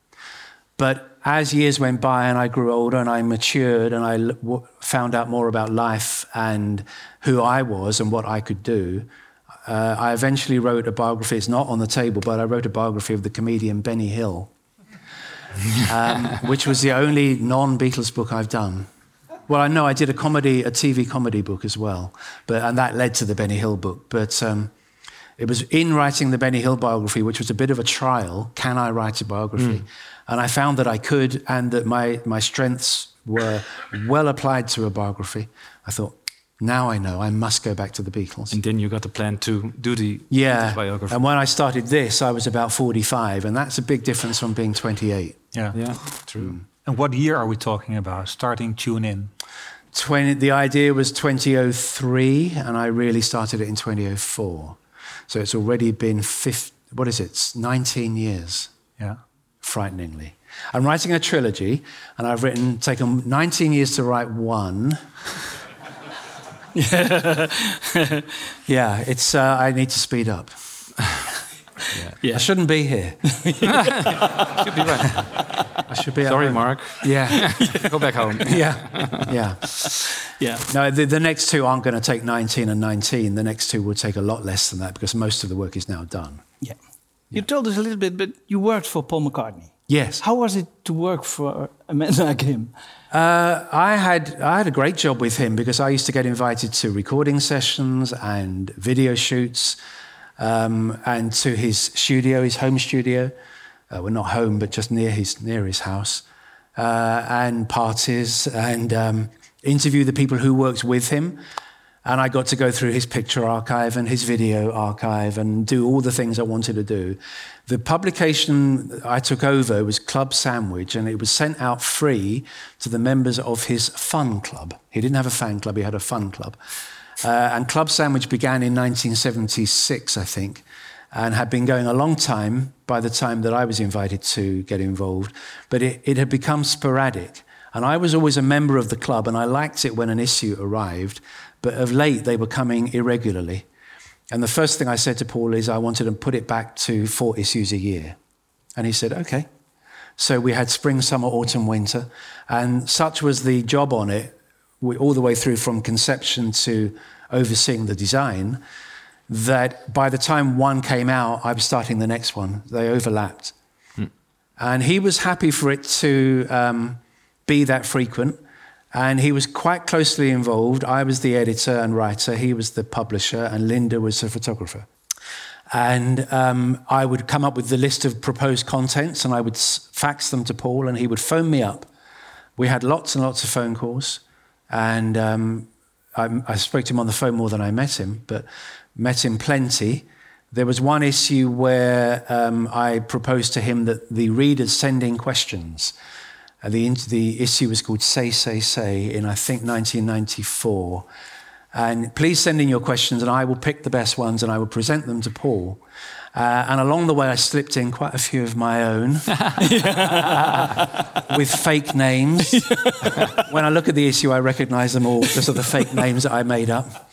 But as years went by and I grew older and I matured and I found out more about life and who I was and what I could do, uh, I eventually wrote a biography. It's not on the table, but I wrote a biography of the comedian Benny Hill, *laughs* um, which was the only non Beatles book I've done. Well, I know I did a comedy, a TV comedy book as well, but and that led to the Benny Hill book. But um, it was in writing the Benny Hill biography, which was a bit of a trial. Can I write a biography? Hmm. And I found that I could, and that my my strengths were well applied to a biography. I thought, now I know I must go back to the Beatles. And then you got the plan to do the Yeah. biography. And when I started this, I was about 45, and that's a big difference from being 28. Yeah. Yeah, true. Hmm. And what year are we talking about? Starting Tune In. 20, the idea was 2003, and I really started it in 2004. So it's already been 50, what is it, It's 19 years, Yeah. frighteningly. I'm writing a trilogy, and I've written, taken 19 years to write one. *laughs* yeah, it's, uh, I need to speed up. *laughs* Yeah. I shouldn't be here. *laughs* Should be right. I should be Sorry. Mark. Yeah. *laughs* Go back home. yeah, yeah, yeah. No, the, the next two aren't going to take 19 and 19. The next two will take a lot less than that because most of the work is now done. Yeah. You told us a little bit, but you worked for Paul McCartney. Yes. How was it to work for a man like him? Uh, I had I had a great job with him because I used to get invited to recording sessions and video shoots, um, and to his studio, his home studio. Uh, well, not home, but just near his near his house, uh, and parties, and um, interview the people who worked with him. And I got to go through his picture archive and his video archive and do all the things I wanted to do. The publication I took over was Club Sandwich, and it was sent out free to the members of his fun club. He didn't have a fan club, he had a fun club. Uh, and Club Sandwich began in 1976, I think. and had been going a long time by the time that I was invited to get involved, but it, it had become sporadic. And I was always a member of the club, and I liked it when an issue arrived, but of late they were coming irregularly. And the first thing I said to Paul is I wanted to put it back to four issues a year. And he said, okay. So we had spring, summer, autumn, winter. And such was the job on it, all the way through from conception to overseeing the design, that by the time one came out, I was starting the next one. They overlapped. And he was happy for it to um, be that frequent. And he was quite closely involved. I was the editor and writer, he was the publisher, and Linda was the photographer. And um, I would come up with the list of proposed contents and I would fax them to Paul and he would phone me up. We had lots and lots of phone calls. And um, I, I spoke to him on the phone more than I met him, but met him plenty. There was one issue where um, I proposed to him that the readers send in questions. Uh, the, the issue was called Say, Say, Say in, I think, 1994. And please send in your questions, and I will pick the best ones and I will present them to Paul. Uh, and along the way, I slipped in quite a few of my own *laughs* with fake names. *laughs* when I look at the issue, I recognize them all because of the fake names that I made up,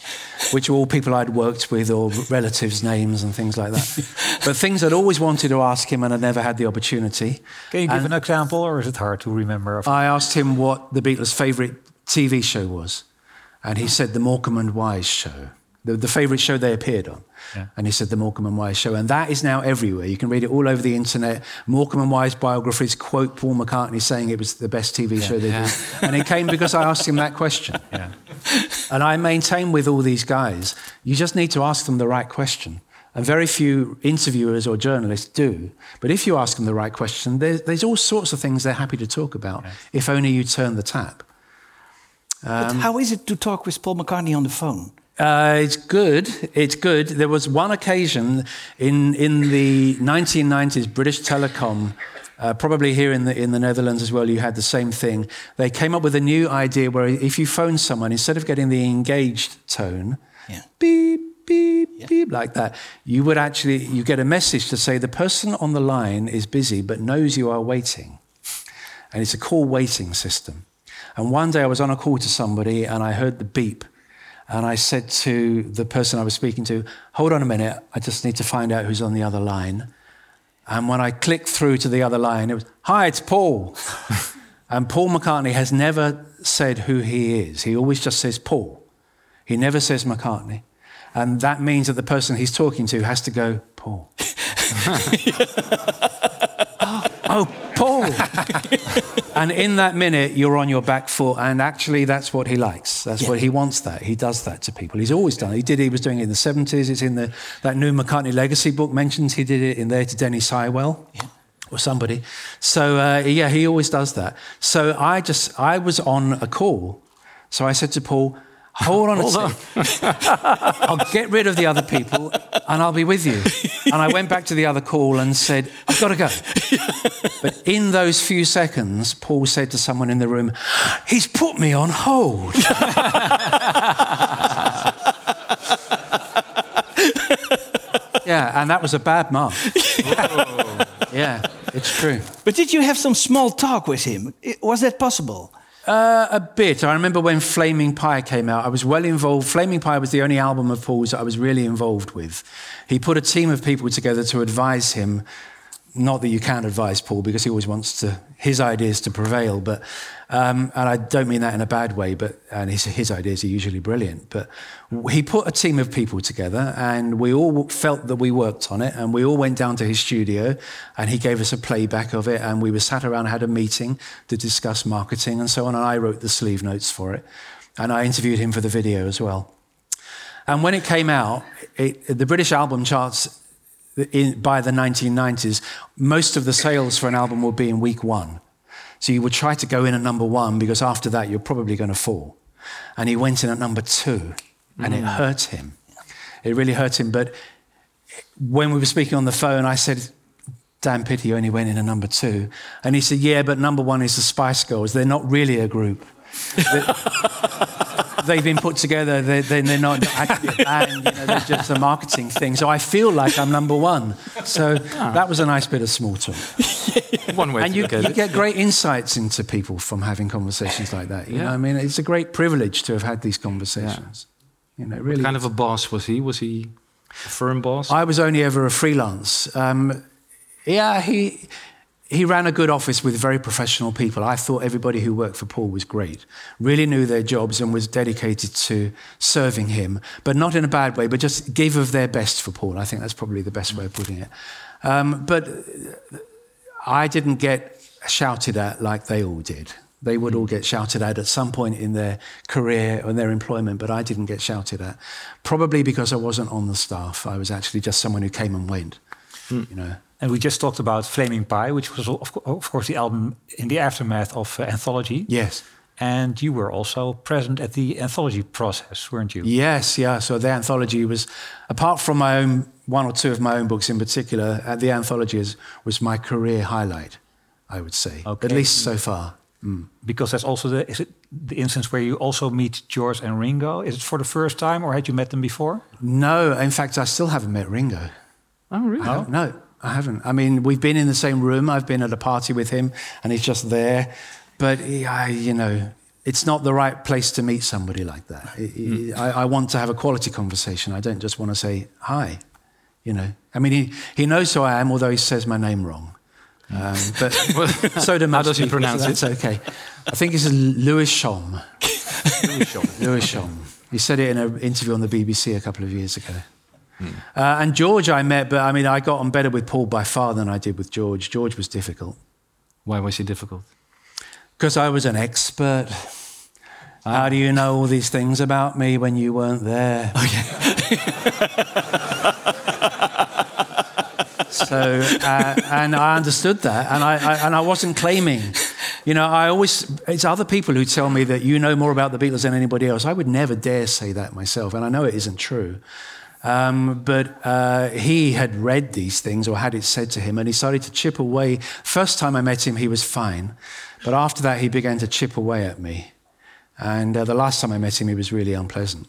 which were all people I'd worked with or relatives' names and things like that. But things I'd always wanted to ask him and I'd never had the opportunity. Can you give And an example, or is it hard to remember? I asked him what the Beatles' favourite TV show was, and he said the Morecambe and Wise show, the, the favourite show they appeared on. Yeah. And he said the Morecambe and Wise show, and that is now everywhere. You can read it all over the internet. Morecambe and Wise biographies quote Paul McCartney saying it was the best TV show they did, and it came because I asked him that question. *laughs* Yeah. And I maintain with all these guys, you just need to ask them the right question. And very few interviewers or journalists do. But if you ask them the right question, there's, there's all sorts of things they're happy to talk about, if only you turn the tap. But Um, how is it to talk with Paul McCartney on the phone? Uh, it's good. It's good. There was one occasion in in the 1990s, British Telecom, uh, probably here in the in the Netherlands as well. You had the same thing. They came up with a new idea where if you phone someone, instead of getting the engaged tone, beep beep beep like that, you would actually you get a message to say the person on the line is busy but knows you are waiting, and it's a call waiting system. And one day I was on a call to somebody and I heard the beep. And I said to the person I was speaking to, hold on a minute, I just need to find out who's on the other line. And when I clicked through to the other line, it was, hi, it's Paul. *laughs* and Paul McCartney has never said who he is. He always just says Paul. He never says McCartney. And that means that the person he's talking to has to go, Paul. *laughs* *laughs* oh, Paul. *laughs* and in that minute, you're on your back foot. And actually, that's what he likes. That's what he wants. That he does that to people. He's always done it. He did. He was doing it in the '70s. It's in the that new McCartney Legacy book mentions he did it in there to Denny Seiwell. Or somebody. So uh, yeah, he always does that. So I just I was on a call. So I said to Paul, Hold on Hold on. sec. *laughs* I'll get rid of the other people and I'll be with you. And I went back to the other call and said, I've got to go. But in those few seconds, Paul said to someone in the room, He's put me on hold. *laughs* yeah, and that was a bad mark. *laughs* yeah, it's true. But did you have some small talk with him? Was that possible? Uh, a bit. I remember when Flaming Pie came out, I was well involved. Flaming Pie was the only album of Paul's that I was really involved with. He put a team of people together to advise him. Not that you can't advise Paul because he always wants to his ideas to prevail, but um, and I don't mean that in a bad way. But and his his ideas are usually brilliant. But he put a team of people together, and we all felt that we worked on it, and we all went down to his studio, and he gave us a playback of it, and we were sat around, had a meeting to discuss marketing and so on, and I wrote the sleeve notes for it, and I interviewed him for the video as well. And when it came out, it, the British album charts in, by the 1990s, most of the sales for an album will be in week one. So you would try to go in at number one because after that you're probably going to fall. And he went in at number two, and it Mm. hurt him. It really hurt him. But when we were speaking on the phone, I said, Dan Pity you only went in at number two. And he said, Yeah, but number one is the Spice Girls. They're not really a group. *laughs* They're, they've been put together, they're, then they're not actually a band, you know, they're just a marketing thing. So I feel like I'm number one. So that was a nice bit of small talk. *laughs* One way and to you, look at you it. get great insights into people from having conversations like that. You Yeah. know, I mean, it's a great privilege to have had these conversations. You know, really. What kind of a boss was he? Was he a firm boss? I was only ever a freelance. Um, yeah, he he ran a good office with very professional people. I thought everybody who worked for Paul was great, really knew their jobs and was dedicated to serving him, but not in a bad way, but just gave of their best for Paul. I think that's probably the best way of putting it. Um, but I didn't get shouted at like they all did. They would all get shouted at at some point in their career or their employment, but I didn't get shouted at. Probably because I wasn't on the staff. I was actually just someone who came and went. You know. And we just talked about Flaming Pie, which was of, co- of course the album in the aftermath of uh, Anthology. Yes. And you were also present at the anthology process, weren't you? Yes, yeah. So the anthology was, apart from my own one or two of my own books in particular, uh, the anthology is, was my career highlight, I would say, okay. at least so far. Mm. Because that's also the is it the instance where you also meet George and Ringo. Is it for the first time, or had you met them before? No, in fact, I still haven't met Ringo. Oh, really? I haven't- no, I haven't. I mean, we've been in the same room. I've been at a party with him, and he's just there. But I, you know, it's not the right place to meet somebody like that. I- I, I want to have a quality conversation. I don't just want to say hi. You know, I mean, he, he knows who I am, although he says my name wrong. Um, *laughs* but so do most How does he pronounce so it? That's okay. I think it's Louis Shom. *laughs* Louis Shom. Louis Shom. He said it in an interview on the BBC a couple of years ago. Uh, and George I met, but I mean, I got on better with Paul by far than I did with George. George was difficult. Why was he difficult? Because I was an expert. How do you know all these things about me when you weren't there? *laughs* Okay. *laughs* so, uh, and I understood that, and I, I, and I wasn't claiming. You know, I always, it's other people who tell me that you know more about the Beatles than anybody else. I would never dare say that myself, and I know it isn't true. Um, but uh, he had read these things or had it said to him, and he started to chip away. First time I met him, he was fine. But after that, he began to chip away at me. And uh, the last time I met him, he was really unpleasant.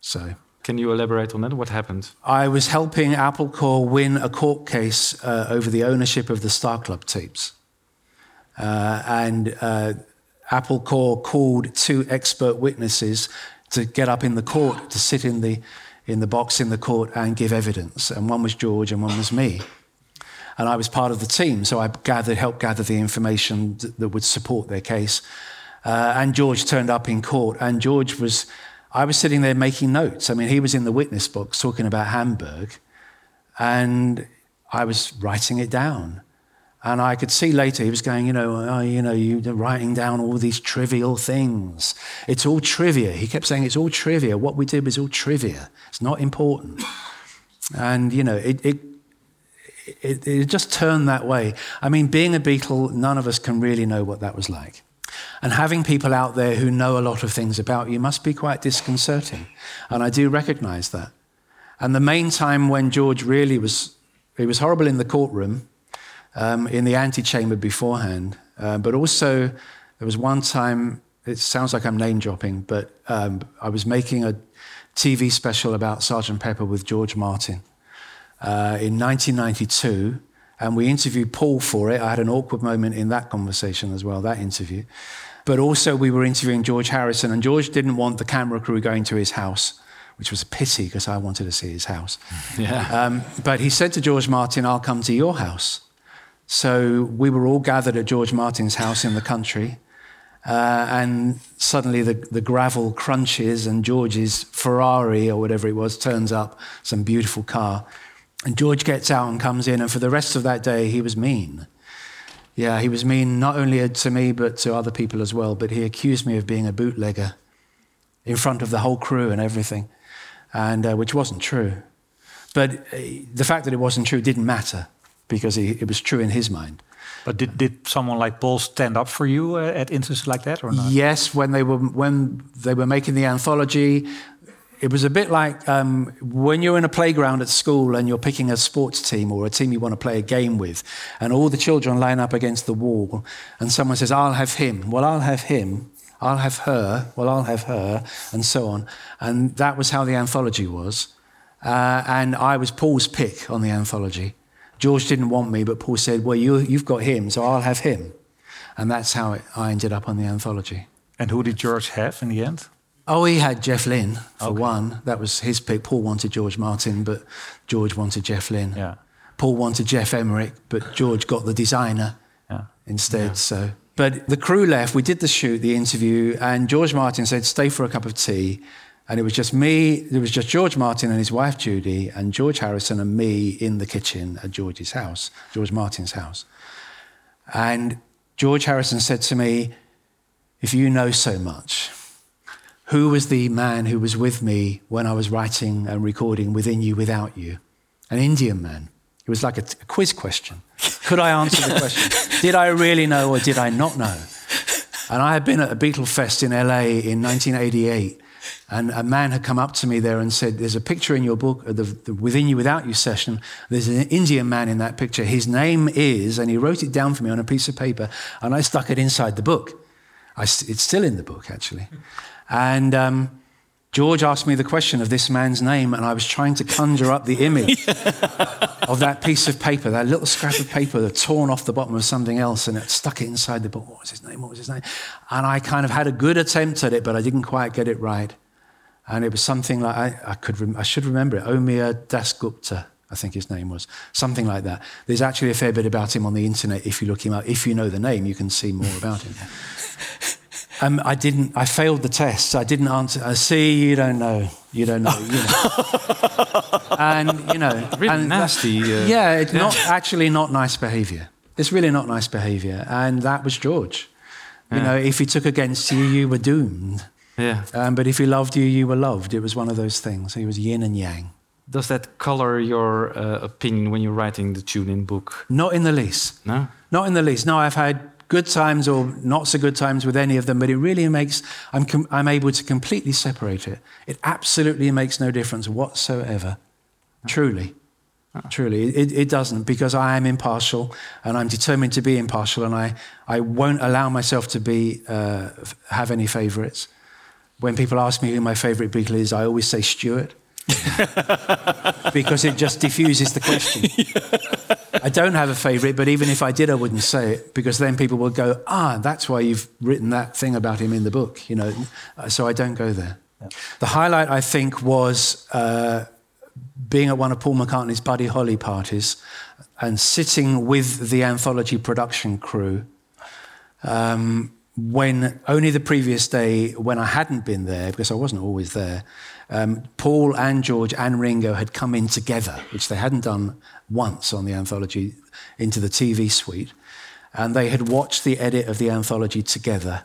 So. Can you elaborate on that? What happened? I was helping Apple Corps win a court case uh, over the ownership of the Star Club tapes. Uh, and uh, Apple Corps called two expert witnesses to get up in the court, to sit in the, in the box in the court and give evidence. And one was George and one was me. And I was part of the team, so I gathered, helped gather the information that, that would support their case. Uh, and George turned up in court, and George was, I was sitting there making notes. I mean, he was in the witness box talking about Hamburg, and I was writing it down. And I could see later he was going, you know, oh, you know, you're writing down all these trivial things. It's all trivia. He kept saying it's all trivia. What we did was all trivia. It's not important. And you know, it, it it, it just turned that way. I mean, being a Beatle, none of us can really know what that was like. And having people out there who know a lot of things about you must be quite disconcerting. And I do recognize that. And the main time when George really was, he was horrible in the courtroom, um, in the antechamber beforehand. Uh, but also, there was one time, it sounds like I'm name dropping, but um, I was making a TV special about Sergeant Pepper with George Martin uh, in 1992, and we interviewed Paul for it. I had an awkward moment in that conversation as well, that interview. But also, we were interviewing George Harrison, and George didn't want the camera crew going to his house, which was a pity because I wanted to see his house. *laughs* Yeah. Um, but he said to George Martin, I'll come to your house. So we were all gathered at George Martin's house in the country. Uh, and suddenly the, the gravel crunches, and George's Ferrari or whatever it was turns up, some beautiful car. And George gets out and comes in, and for the rest of that day, he was mean. Yeah, he was mean not only to me, but to other people as well. But he accused me of being a bootlegger in front of the whole crew and everything, and uh, which wasn't true. But uh, the fact that it wasn't true didn't matter because he, it was true in his mind. But did, did someone like Paul stand up for you uh, at instances like that or not? Yes, when they were when they were making the anthology, it was a bit like um, when you're in a playground at school and you're picking a sports team or a team you want to play a game with, and all the children line up against the wall, and someone says, "I'll have him." Well, I'll have him. I'll have her. Well, I'll have her, and so on. And that was how the anthology was. Uh, and I was Paul's pick on the anthology. George didn't want me, but Paul said, Well, you, you've got him, so I'll have him. And that's how it, I ended up on the anthology. And who did George have in the end? Oh, he had Jeff Lynne for one. That was his pick. Paul wanted George Martin, but George wanted Jeff Lynne. Yeah. Paul wanted Geoff Emerick, but George got the designer instead. So, but the crew left. We did the shoot, the interview, and George Martin said, "Stay for a cup of tea." And it was just me. It was just George Martin and his wife Judy, and George Harrison and me in the kitchen at George's house, George Martin's house. And George Harrison said to me, "If you know so much." Who was the man who was with me when I was writing and recording Within You, Without You? An Indian man. It was like a, a quiz question. Could I answer the question? *laughs* did I really know or did I not know? And I had been at a Beatle Fest in LA in 1988, and a man had come up to me there and said, There's a picture in your book, the, the Within You, Without You session. There's an Indian man in that picture. His name is, and he wrote it down for me on a piece of paper, and I stuck it inside the book. I, it's still in the book, actually. And um, George asked me the question of this man's name, and I was trying to conjure up the image *laughs* of that piece of paper, that little scrap of paper that torn off the bottom of something else, and it stuck it inside the book. What was his name? What was his name? And I kind of had a good attempt at it, but I didn't quite get it right. And it was something like I, I could, rem- I should remember it. Omir Dasgupta, I think his name was, something like that. There's actually a fair bit about him on the internet. If you look him up, if you know the name, you can see more about him. *laughs* Um, I didn't. I failed the test. I didn't answer. I see. You don't know. You don't know. You know. *laughs* and you know, Really and nasty, uh, yeah, it's yeah. not actually not nice behaviour. It's really not nice behaviour, and that was George. You know, if he took against you, you were doomed. Yeah. Um, but if he loved you, you were loved. It was one of those things. He was yin and yang. Does that color your uh, opinion when you're writing the tune-in book? Not in the least. No. Not in the least. No, I've had good times or not so good times with any of them, but it really makes, I'm, I'm able to completely separate it. It absolutely makes no difference whatsoever. Truly. Truly. It, it doesn't because I am impartial and I'm determined to be impartial and I, I won't allow myself to be, uh, have any favourites. When people ask me who my favourite Beatle is, I always say Stuart *laughs* because it just diffuses the question. *laughs* I don't have a favourite, but even if I did, I wouldn't say it because then people will go, ah, that's why you've written that thing about him in the book, you know. So I don't go there. The highlight, I think, was uh, being at one of Paul McCartney's Buddy Holly parties and sitting with the anthology production crew um, when only the previous day, when I hadn't been there, because I wasn't always there, um, Paul and George and Ringo had come in together, which they hadn't done once on the anthology, into the TV suite. And they had watched the edit of the anthology together.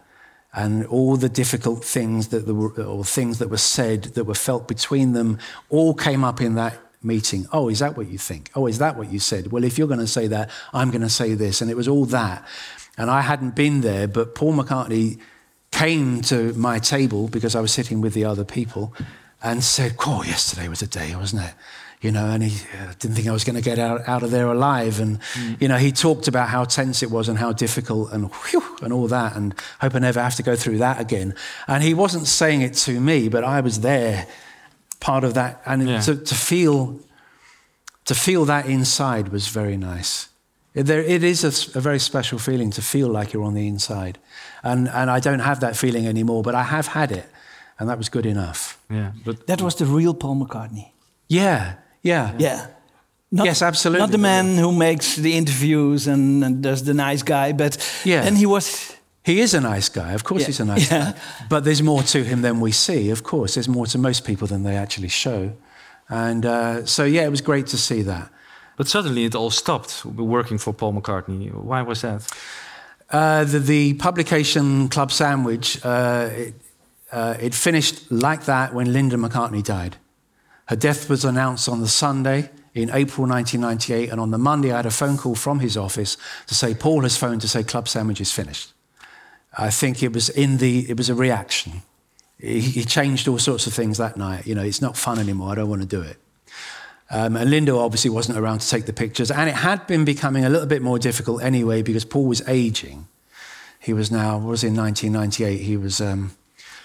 And all the difficult things that were, or things that were said that were felt between them, all came up in that meeting. Oh, is that what you think? Oh, is that what you said? Well, if you're going to say that, I'm going to say this. And it was all that. And I hadn't been there, but Paul McCartney came to my table because I was sitting with the other people and said, Oh, yesterday was a day, wasn't it? You know, and he uh, didn't think I was going to get out, out of there alive. And, you know, he talked about how tense it was and how difficult and whew, and all that. And hope I never have to go through that again. And he wasn't saying it to me, but I was there, part of that. And to, to feel to feel that inside was very nice. It, there, It is a very special feeling to feel like you're on the inside. And, and I don't have that feeling anymore, but I have had it. And that was good enough. Yeah, but That was the real Paul McCartney. Yeah, yeah. Yeah. Not, yes, absolutely. Not the man who makes the interviews and, and does the nice guy, but Yeah. and he was He is a nice guy. Of course, Yeah. he's a nice Yeah. guy. But there's more to him than we see. Of course, there's more to most people than they actually show. And uh, so, yeah, it was great to see that. But suddenly it all stopped working for Paul McCartney. Why was that? Uh, the, the publication Club Sandwich, uh, it, uh, it finished like that when Linda McCartney died. Her death was announced on the Sunday in April 1998, and on the Monday, I had a phone call from his office to say Paul has phoned to say Club Sandwich is finished. I think it was in the it was a reaction. He, he changed all sorts of things that night. You know, it's not fun anymore. I don't want to do it. Um, and Linda obviously wasn't around to take the pictures, and it had been becoming a little bit more difficult anyway because Paul was aging. He was now, what was in 1998, he was um,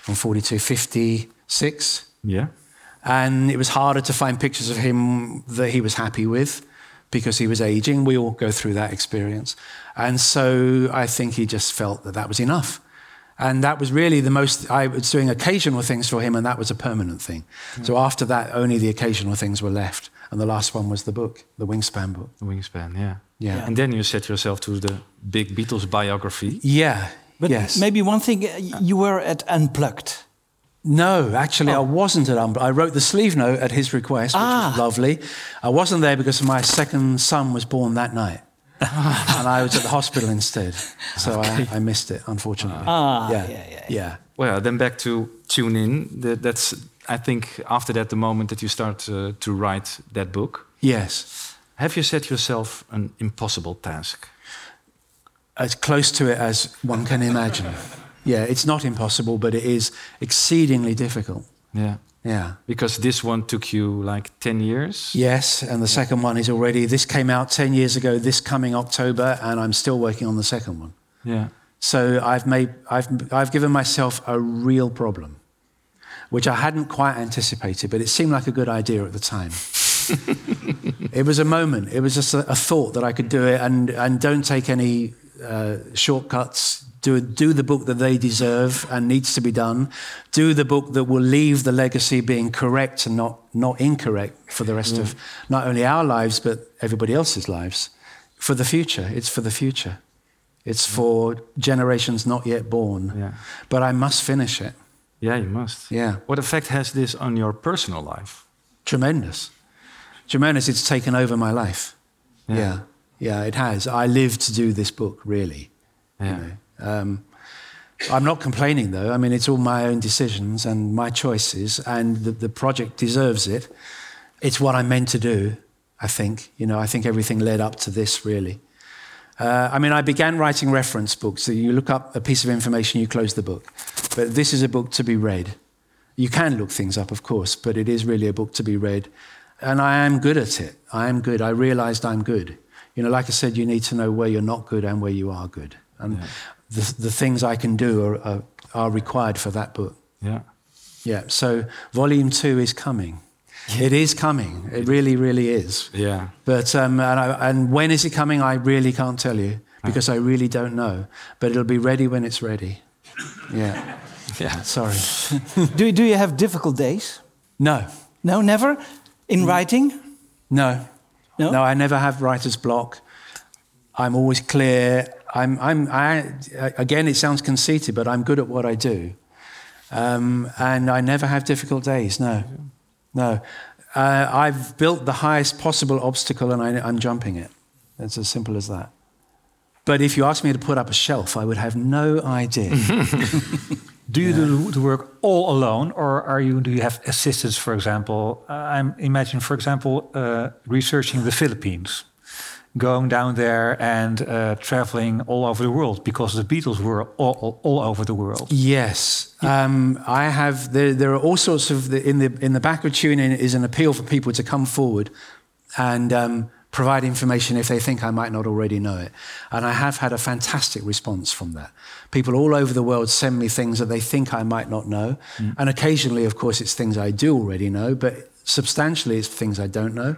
from 42, 56. Yeah. And it was harder to find pictures of him that he was happy with because he was aging. We all go through that experience. And so I think he just felt that that was enough. And that was really the most, I was doing occasional things for him, and that was a permanent thing. So after that, only the occasional things were left. And the last one was the book, the Wingspan book. The Wingspan, yeah. Yeah. And then you set yourself to the big Beatles biography. Yeah. But yes. maybe one thing, uh, you were at Unplugged. No, actually, I wasn't at Unplugged. I wrote the sleeve note at his request, which was lovely. I wasn't there because my second son was born that night. *laughs* and I was at the hospital instead. So I, I missed it, unfortunately. Ah, yeah, yeah, yeah. yeah. Well, then back to tune in. That, that's I think after that the moment that you start uh, to write that book. Yes. Have you set yourself an impossible task? As close to it as one can imagine. *laughs* yeah, it's not impossible, but it is exceedingly difficult. Yeah. Yeah. Because this one took you like 10 years? Yes, and the second one is already, this came out 10 years ago, this coming October, and I'm still working on the second one. Yeah. So I've made, I've, I've given myself a real problem, which I hadn't quite anticipated, but it seemed like a good idea at the time. *laughs* it was a moment. It was just a, a thought that I could do it, and and don't take any uh, shortcuts. Do do the book that they deserve and needs to be done. Do the book that will leave the legacy being correct and not not incorrect for the rest of not only our lives but everybody else's lives. For the future, it's for the future. It's for generations not yet born. Yeah. But I must finish it. Yeah, you must. Yeah. What effect has this on your personal life? Tremendous. Tremendous. It's taken over my life. Yeah. Yeah. Yeah, it has. I live to do this book, really. Yeah. Um, I'm not complaining, though. I mean, it's all my own decisions and my choices, and the, the project deserves it. It's what I'm meant to do, I think. You know, I think everything led up to this, really. Uh, I mean, I began writing reference books. So you look up a piece of information, you close the book. But this is a book to be read. You can look things up, of course, but it is really a book to be read. And I am good at it. I am good. I realized I'm good. You know, like I said, you need to know where you're not good and where you are good. And the, the things I can do are, are, are required for that book. Yeah. Yeah, so volume two is coming. *laughs* It is coming. It really, really is. Yeah. But um, and, I, and when is it coming? I really can't tell you because I really don't know. But it'll be ready when it's ready. Yeah. *laughs* Yeah. Sorry. do, you- do you have difficult days? No. No, never? In writing? No. No? No, I never have writer's block. I'm always clear. I'm, I'm, I, again, it sounds conceited, but I'm good at what I do. Um, and I never have difficult days, no. No. Uh, I've built the highest possible obstacle and I, I'm jumping it. It's as simple as that. But if you ask me to put up a shelf, I would have no idea. *laughs* Do you do the work all alone, or are you? Do you have assistants, for example? Uh, I'm imagine, for example, uh, researching the Philippines, going down there and uh, traveling all over the world because the Beatles were all, all, all over the world. Yes, um, I have. There, there are all sorts of the, in the in the back of Tune In is an appeal for people to come forward and um, provide information if they think I might not already know it. And I have had a fantastic response from that. People all over the world send me things that they think I might not know, and occasionally, of course, it's things I do already know, but substantially, it's things I don't know.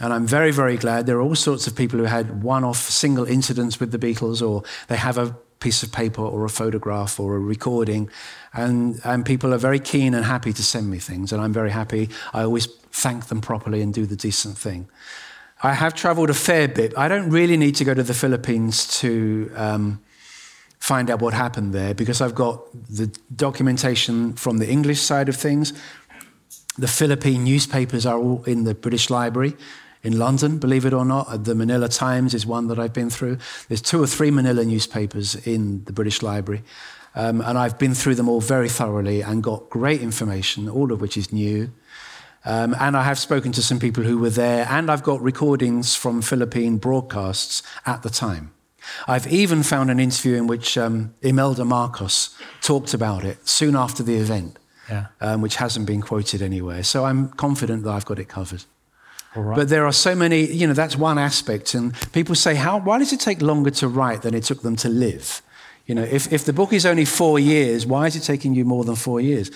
And I'm very, very glad. There are all sorts of people who had one off single incidents with the Beatles, or they have a piece of paper or a photograph or a recording. And, and people are very keen and happy to send me things. And I'm very happy. I always thank them properly and do the decent thing. I have traveled a fair bit. I don't really need to go to the Philippines to um, find out what happened there because I've got the documentation from the English side of things. The Philippine newspapers are all in the British Library in London, believe it or not. The Manila Times is one that I've been through. There's two or three Manila newspapers in the British Library. Um, and I've been through them all very thoroughly and got great information, all of which is new. Um, and I have spoken to some people who were there, and I've got recordings from Philippine broadcasts at the time. I've even found an interview in which um, Imelda Marcos talked about it soon after the event, Yeah. um, which hasn't been quoted anywhere. So I'm confident that I've got it covered. All right. But there are so many, you know, that's one aspect. And people say, how, why does it take longer to write than it took them to live? You know, if, if the book is only four years, why is it taking you more than four years?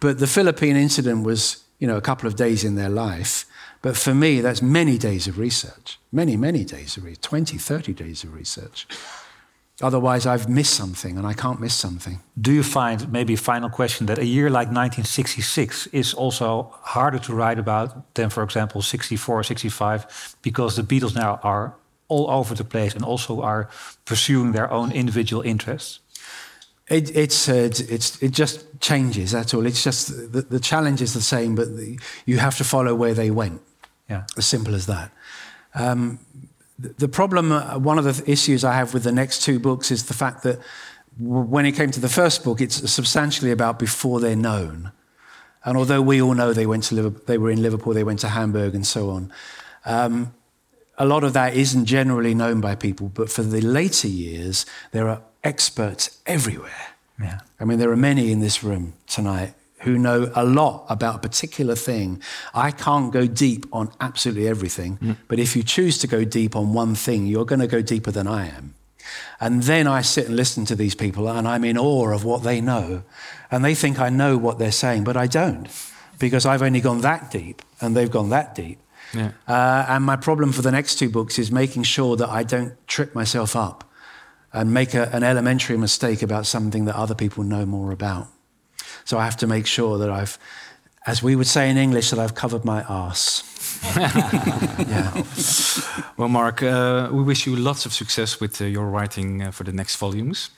But the Philippine incident was, you know, a couple of days in their life. But for me, that's many days of research. Many, many days of research. 20, 30 days of research. Otherwise, I've missed something, and I can't miss something. Do you find, maybe final question, that a year like 1966 is also harder to write about than, for example, 64 or 65, because the Beatles now are all over the place and also are pursuing their own individual interests? It, it's, uh, it's, it's, it just changes, that's all. It's just the, the challenge is the same, but the, you have to follow where they went. Yeah. As simple as that. Um, the, problem, uh, one of the issues I have with the next two books is the fact that when it came to the first book, it's substantially about before they're known. And although we all know they went to Liverpool, they were in Liverpool, they went to Hamburg, and so on, um, a lot of that isn't generally known by people. But for the later years, there are experts everywhere. Yeah. I mean, there are many in this room tonight who know a lot about a particular thing. I can't go deep on absolutely everything, but if you choose to go deep on one thing, you're going to go deeper than I am. And then I sit and listen to these people, and I'm in awe of what they know. And they think I know what they're saying, but I don't, because I've only gone that deep, and they've gone that deep. Yeah. Uh, and my problem for the next two books is making sure that I don't trip myself up and make a, an elementary mistake about something that other people know more about. So I have to make sure that I've, as we would say in English, that I've covered my arse. *laughs* yeah. Well, Mark, uh, we wish you lots of success with uh, your writing uh, for the next volumes.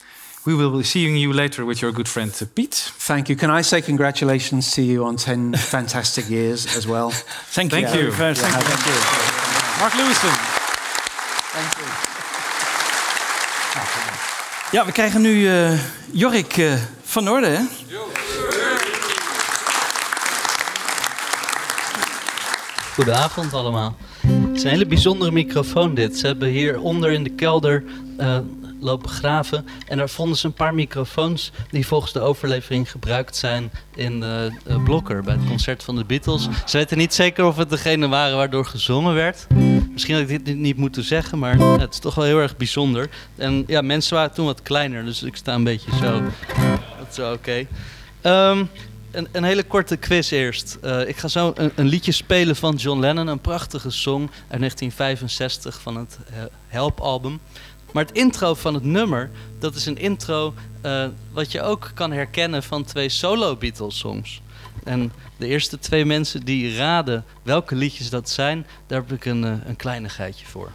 We will be seeing you later with your good friend uh, Pete. Thank you. Can I say congratulations to you on 10 *laughs* fantastic years as well? Thank you. Thank you. Yeah, Thank you. Mark Lewisohn. Thank you. Ja, we krijgen nu eh, Yorick eh, van Norden, hè? Goedenavond allemaal. Het is een hele bijzondere microfoon dit. Ze hebben hier onder in de kelder eh, lopen graven. En daar vonden ze een paar microfoons die volgens de overlevering gebruikt zijn in eh, Blokker bij het concert van de Beatles. Ze weten niet zeker of het degene waren waardoor gezongen werd. Misschien had ik dit niet moeten zeggen, maar het is toch wel heel erg bijzonder. En ja, mensen waren toen wat kleiner, dus ik sta een beetje zo. Dat is oké. Ehm, een, een hele korte quiz eerst. Eh, ik ga zo een, een liedje spelen van John Lennon, een prachtige song uit 1965 van het eh, Help-album. Maar het intro van het nummer, dat is een intro eh, wat je ook kan herkennen van twee solo Beatles-songs. En de eerste twee mensen die raden welke liedjes dat zijn, daar heb ik een, een kleinigheidje voor.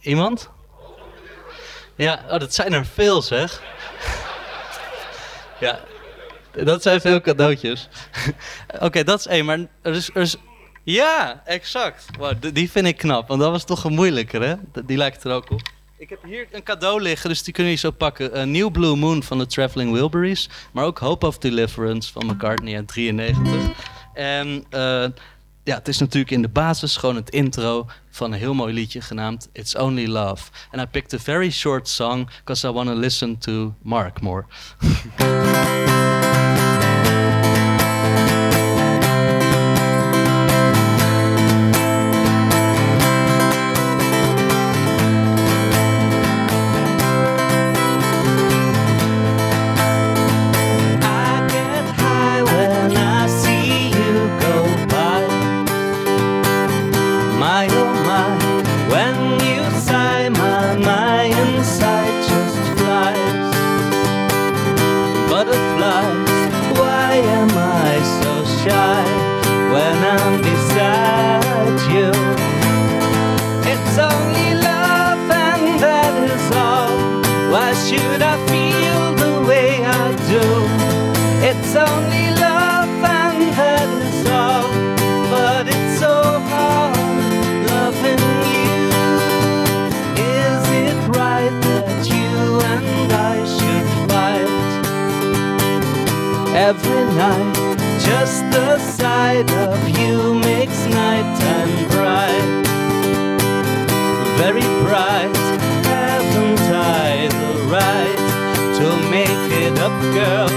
Iemand? Ja, oh, dat zijn er veel zeg. ja, dat zijn veel cadeautjes. *laughs* Oké, dat is één, maar er is, er is... Ja, exact. Die vind ik knap, want dat was toch een moeilijker, hè? Die lijkt er ook op. Ik heb hier een cadeau liggen, dus die kunnen jullie zo pakken. Een New Blue Moon van de Traveling Wilburys, maar ook Hope of Deliverance van McCartney uit 93. En ja, het is natuurlijk in de basis gewoon het intro van een heel mooi liedje genaamd It's Only Love. And I picked a very short song because I want to listen to Mark more. *laughs* every night? Just the sight of you makes nighttime bright very bright. Haven't I the right to make it up, girl?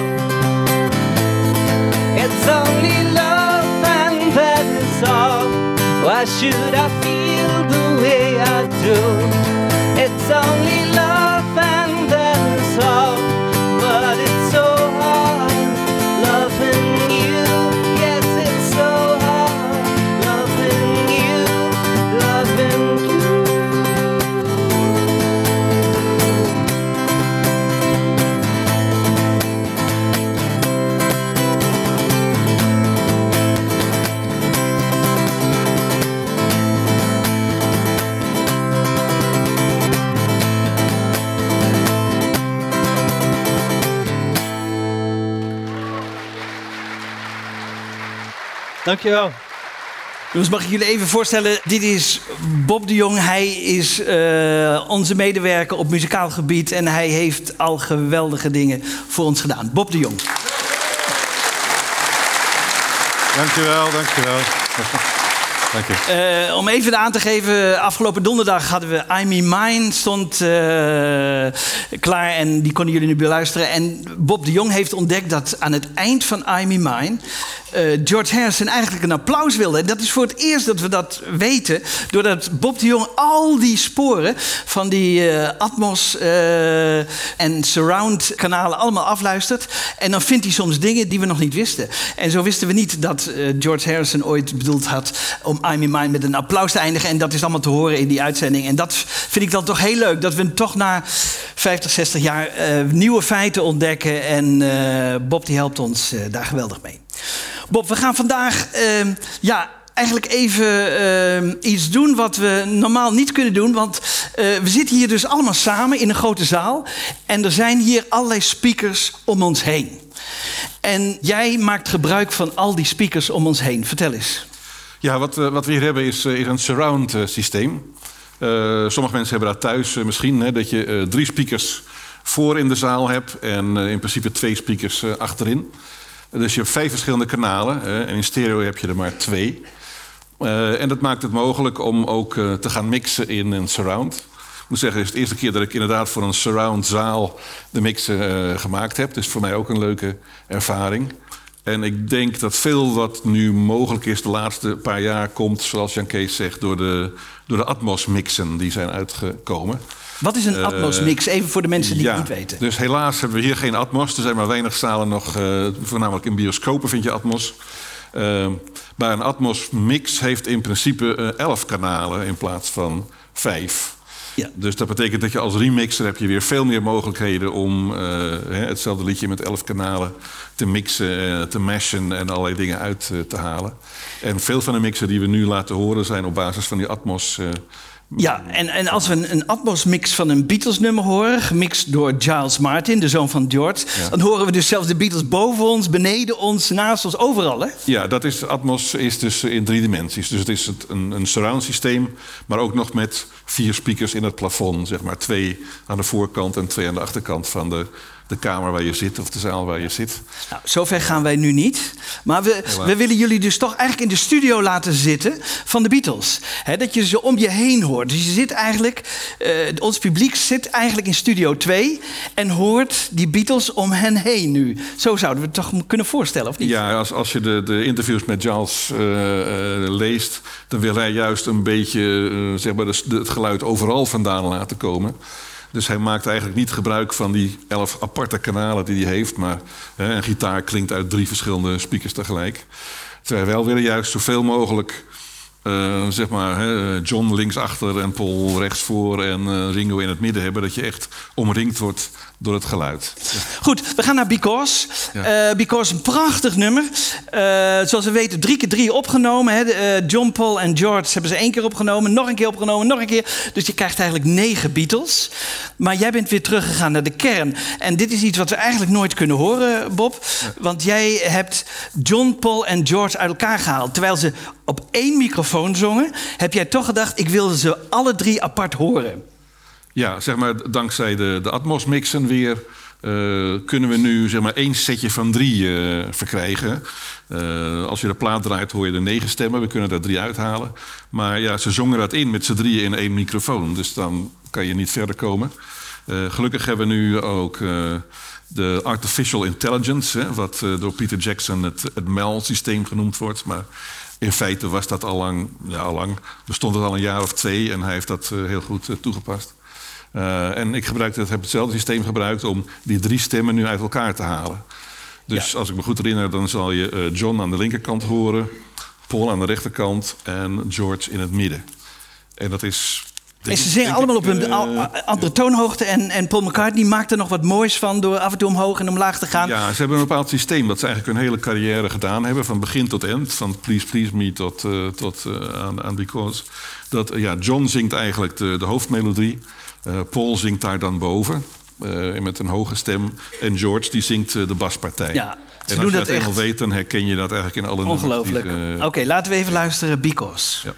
It's only love, and that is all. Why should I feel the way I do? It's only Dankjewel. Jongens, mag ik jullie even voorstellen? Dit is Bob de Jong. Hij is eh, onze medewerker op muzikaal gebied. En hij heeft al geweldige dingen voor ons gedaan. Bob de Jong. Dankjewel, dankjewel. Eh, om even aan te geven, afgelopen donderdag hadden we I'm in Mine stond eh, klaar en die konden jullie nu beluisteren. En Bob de Jong heeft ontdekt dat aan het eind van I'm in Mine eh, George Harrison eigenlijk een applaus wilde. En dat is voor het eerst dat we dat weten, doordat Bob de Jong al die sporen van die Atmos en Surround kanalen allemaal afluistert. En dan vindt hij soms dingen die we nog niet wisten. En zo wisten we niet dat George Harrison ooit bedoeld had om I'm in Mine met een applaus te eindigen. En dat is allemaal te horen in die uitzending. En dat vind ik dan toch heel leuk, dat we toch na 50, 60 jaar eh, nieuwe feiten ontdekken. En eh, Bob die helpt ons eh, daar geweldig mee. Bob, we gaan vandaag ehm, ja, eigenlijk even ehm, iets doen wat we normaal niet kunnen doen. Want we zitten hier dus allemaal samen in een grote zaal. En er zijn hier allerlei speakers om ons heen. En jij maakt gebruik van al die speakers om ons heen. Vertel eens. Ja, wat, eh, wat we hier hebben is, eh, is een surround eh, systeem. Sommige mensen hebben dat thuis misschien, hè, dat je drie speakers voor in de zaal hebt en in principe twee speakers achterin. Dus je hebt vijf verschillende kanalen en in stereo heb je er maar twee. En dat maakt het mogelijk om ook te gaan mixen in een surround. Ik moet zeggen, het is de eerste keer dat ik inderdaad voor een surround zaal de mix eh, gemaakt heb. Dus voor mij ook een leuke ervaring. En ik denk dat veel wat nu mogelijk is de laatste paar jaar komt, zoals Jan Kees zegt, door de, door de Atmos-mixen die zijn uitgekomen. Wat is een Eh, Atmos-mix? Even voor de mensen die ja, het niet weten. Dus helaas hebben we hier geen Atmos. Er zijn maar weinig zalen nog, eh, voornamelijk in bioscopen vind je Atmos. Eh, maar een Atmos-mix heeft in principe elf kanalen in plaats van vijf. Ja. Dus dat betekent dat je als remixer heb je weer veel meer mogelijkheden om eh, hè, hetzelfde liedje met elf kanalen te mixen, eh, te mashen en allerlei dingen uit eh, te halen. En veel van de mixen die we nu laten horen zijn op basis van die Atmos. Ja, en, en als we een, een Atmos-mix van een Beatles-nummer horen, gemixt door Giles Martin, de zoon van George, Ja. dan horen we dus zelfs de Beatles boven ons, beneden ons, naast ons, overal, hè? Ja, dat is, Atmos is dus in drie dimensies. Dus het is het, een, een surround systeem, maar ook nog met vier speakers in het plafond. Zeg maar twee aan de voorkant en twee aan de achterkant van de, de kamer waar je zit of de zaal waar je zit. Nou, zover gaan wij nu niet. Maar we, we willen jullie dus toch eigenlijk in de studio laten zitten van de Beatles. Dat je ze om je heen hoort. Dus je zit eigenlijk, eh, ons publiek zit eigenlijk in studio 2 en hoort die Beatles om hen heen nu. Zo zouden we het toch kunnen voorstellen, of niet? Ja, als, als je de, de interviews met Giles eh, eh, leest, dan wil hij juist een beetje zeg maar de, de- het geluid overal vandaan laten komen. Dus hij maakt eigenlijk niet gebruik van die elf aparte kanalen die hij heeft, maar hè, een gitaar klinkt uit drie verschillende speakers tegelijk. Terwijl wij wel willen juist zoveel mogelijk, eh, zeg maar, hè, John linksachter en Paul rechtsvoor en eh, Ringo in het midden hebben, dat je echt omringd wordt door het geluid. Goed, we gaan naar Because. Eh Because, een prachtig nummer. Eh, zoals we weten, drie keer drie opgenomen. Hè. Eh, John, Paul en George hebben ze één keer opgenomen. Nog een keer opgenomen, nog een keer. Dus je krijgt eigenlijk negen Beatles. Maar jij bent weer teruggegaan naar de kern. En dit is iets wat we eigenlijk nooit kunnen horen, Bob. Want jij hebt John, Paul en George uit elkaar gehaald. Terwijl ze op één microfoon zongen, heb jij toch gedacht... ik wil ze alle drie apart horen. Ja, zeg maar, dankzij de, de Atmos-mixen weer eh, kunnen we nu zeg maar, één setje van drie eh, verkrijgen. Eh, als je de plaat draait, hoor je er negen stemmen. We kunnen er drie uithalen. Maar ja, ze zongen dat in met z'n drieën in één microfoon. Dus dan kan je niet verder komen. Gelukkig hebben we nu ook de artificial intelligence, hè, wat door Peter Jackson het, het MEL-systeem genoemd wordt. Maar In feite was dat al lang, ja, al lang, bestond het al een jaar of twee en hij heeft dat eh, heel goed eh, toegepast. Eh, en ik gebruik dat, heb hetzelfde systeem gebruikt om die drie stemmen nu uit elkaar te halen. Dus als ik me goed herinner, dan zal je John aan de linkerkant horen, Paul aan de rechterkant en George in het midden. En dat is. En ze zingen allemaal op een al- andere toonhoogte. En, en Paul McCartney maakt er nog wat moois van door af en toe omhoog en omlaag te gaan. Ja, ze hebben een bepaald systeem dat ze eigenlijk hun hele carrière gedaan hebben, van begin tot eind, van Please Please Me tot, eh, tot eh, aan, aan Because. Dat, eh, ja, John zingt eigenlijk de, de hoofdmelodie, Eh, Paul zingt daar dan boven eh, met een hoge stem en George die zingt eh, de baspartij. Ja, ze en doen als je dat dat eenmaal echt. weet, dan herken je dat eigenlijk in alle Ongelooflijk. eh, Oké, laten we even luisteren. Because. Ja.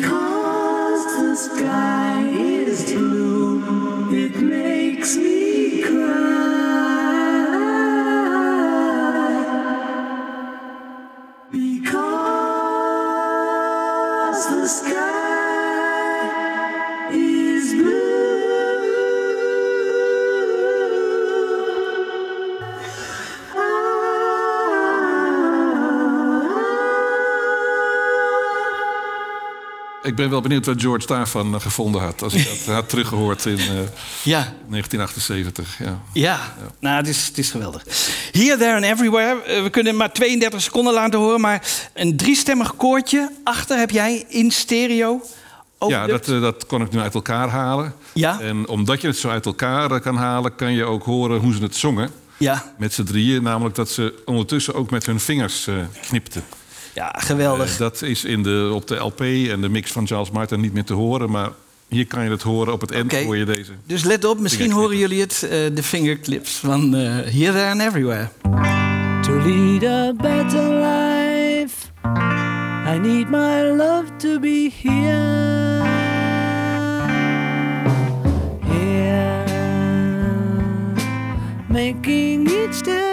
Because the sky ben wel benieuwd wat George daarvan eh, gevonden had. Als hij dat had teruggehoord in eh, Ja. 1978. Ja. Ja, nou, het is, het is geweldig. Here, There and Everywhere. Eh, We kunnen maar 32 seconden laten horen, maar een driestemmig koortje. Achter heb jij in stereo. Ja, dat, dat kon ik nu uit elkaar halen. Ja. En omdat je het zo uit elkaar kan halen, kan je ook horen hoe ze het zongen. Ja. Met z'n drieën, namelijk dat ze ondertussen ook met hun vingers knipten. Ja, geweldig. Eh, dat is in de, op de LP en de mix van Charles Martin niet meer te horen, maar hier kan je het horen. Op het eind hoor je deze. Dus let op, misschien horen jullie het, eh, de fingerclips van eh, Here, There and Everywhere. To lead a better life, I need my love to be here. Here, making each day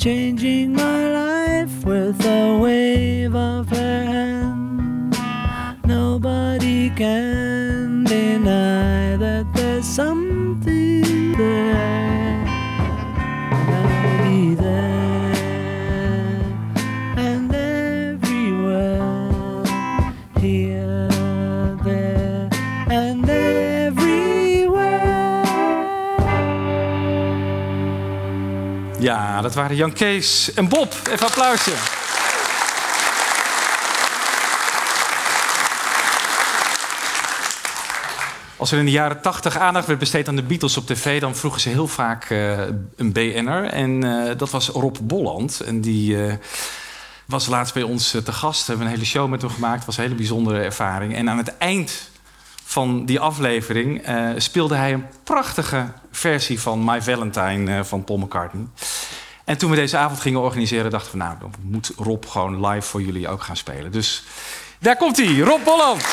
changing my life with a wave of her hand. Nobody can dat waren Jan Kees en Bob. Even applausje. Als er in de jaren 80 aandacht werd besteed aan de Beatles op tv, dan vroegen ze heel vaak eh, een BN'er. En eh, dat was Rob Bolland. En die eh, was laatst bij ons te gast. We hebben een hele show met hem gemaakt. Het was een hele bijzondere ervaring. En aan het eind van die aflevering speelde hij een prachtige versie van My Valentine van Paul McCartney. En toen we deze avond gingen organiseren, dachten we, nou, dan moet Rob gewoon live voor jullie ook gaan spelen. Dus daar komt hij, Rob Bolland.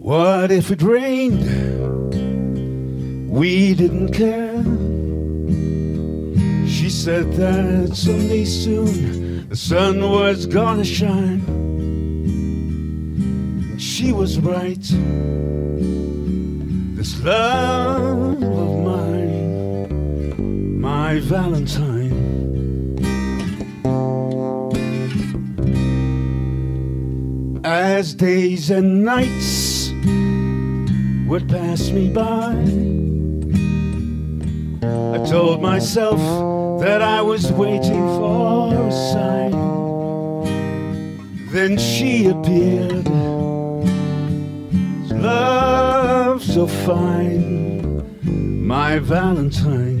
What if it rained We didn't care. She said that someday soon the sun was gonna shine. She was right. This love of mine, my Valentine. As days and nights would pass me by, I told myself that I was waiting for a sign. Then she appeared, love so fine, my Valentine.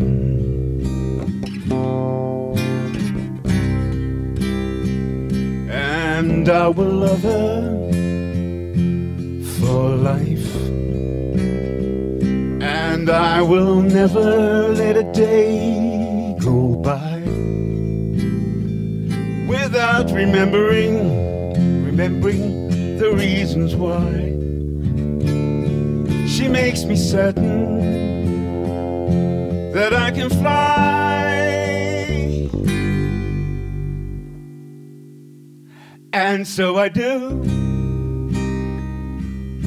And I will love her for life. And I will never let a day go by without remembering, remembering the reasons why. She makes me certain that I can fly. And so I do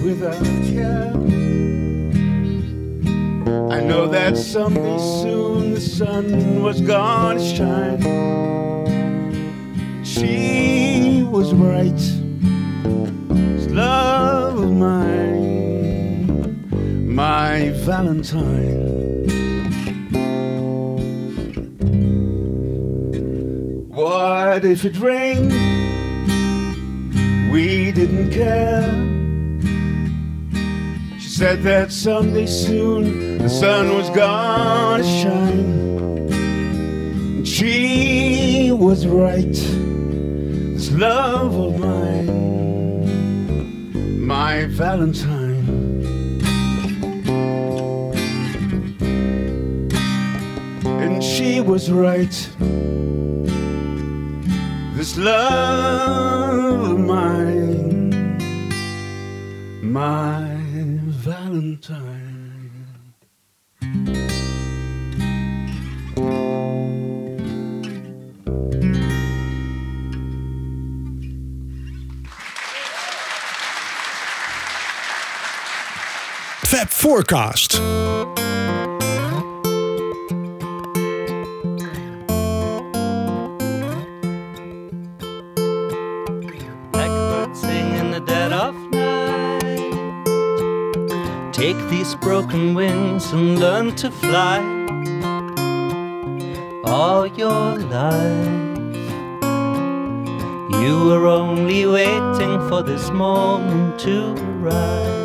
without care. I know that someday soon the sun was gonna shine. She was right. This love of mine, my Valentine. What if it rained? We didn't care. Said that someday soon the sun was gonna shine. And she was right. This love of mine, my Valentine. And she was right. This love of mine, my Fab4Cast. Blackbird sing in the dead of night. Take these broken wings and learn to fly. All your life, you were only waiting for this moment to rise.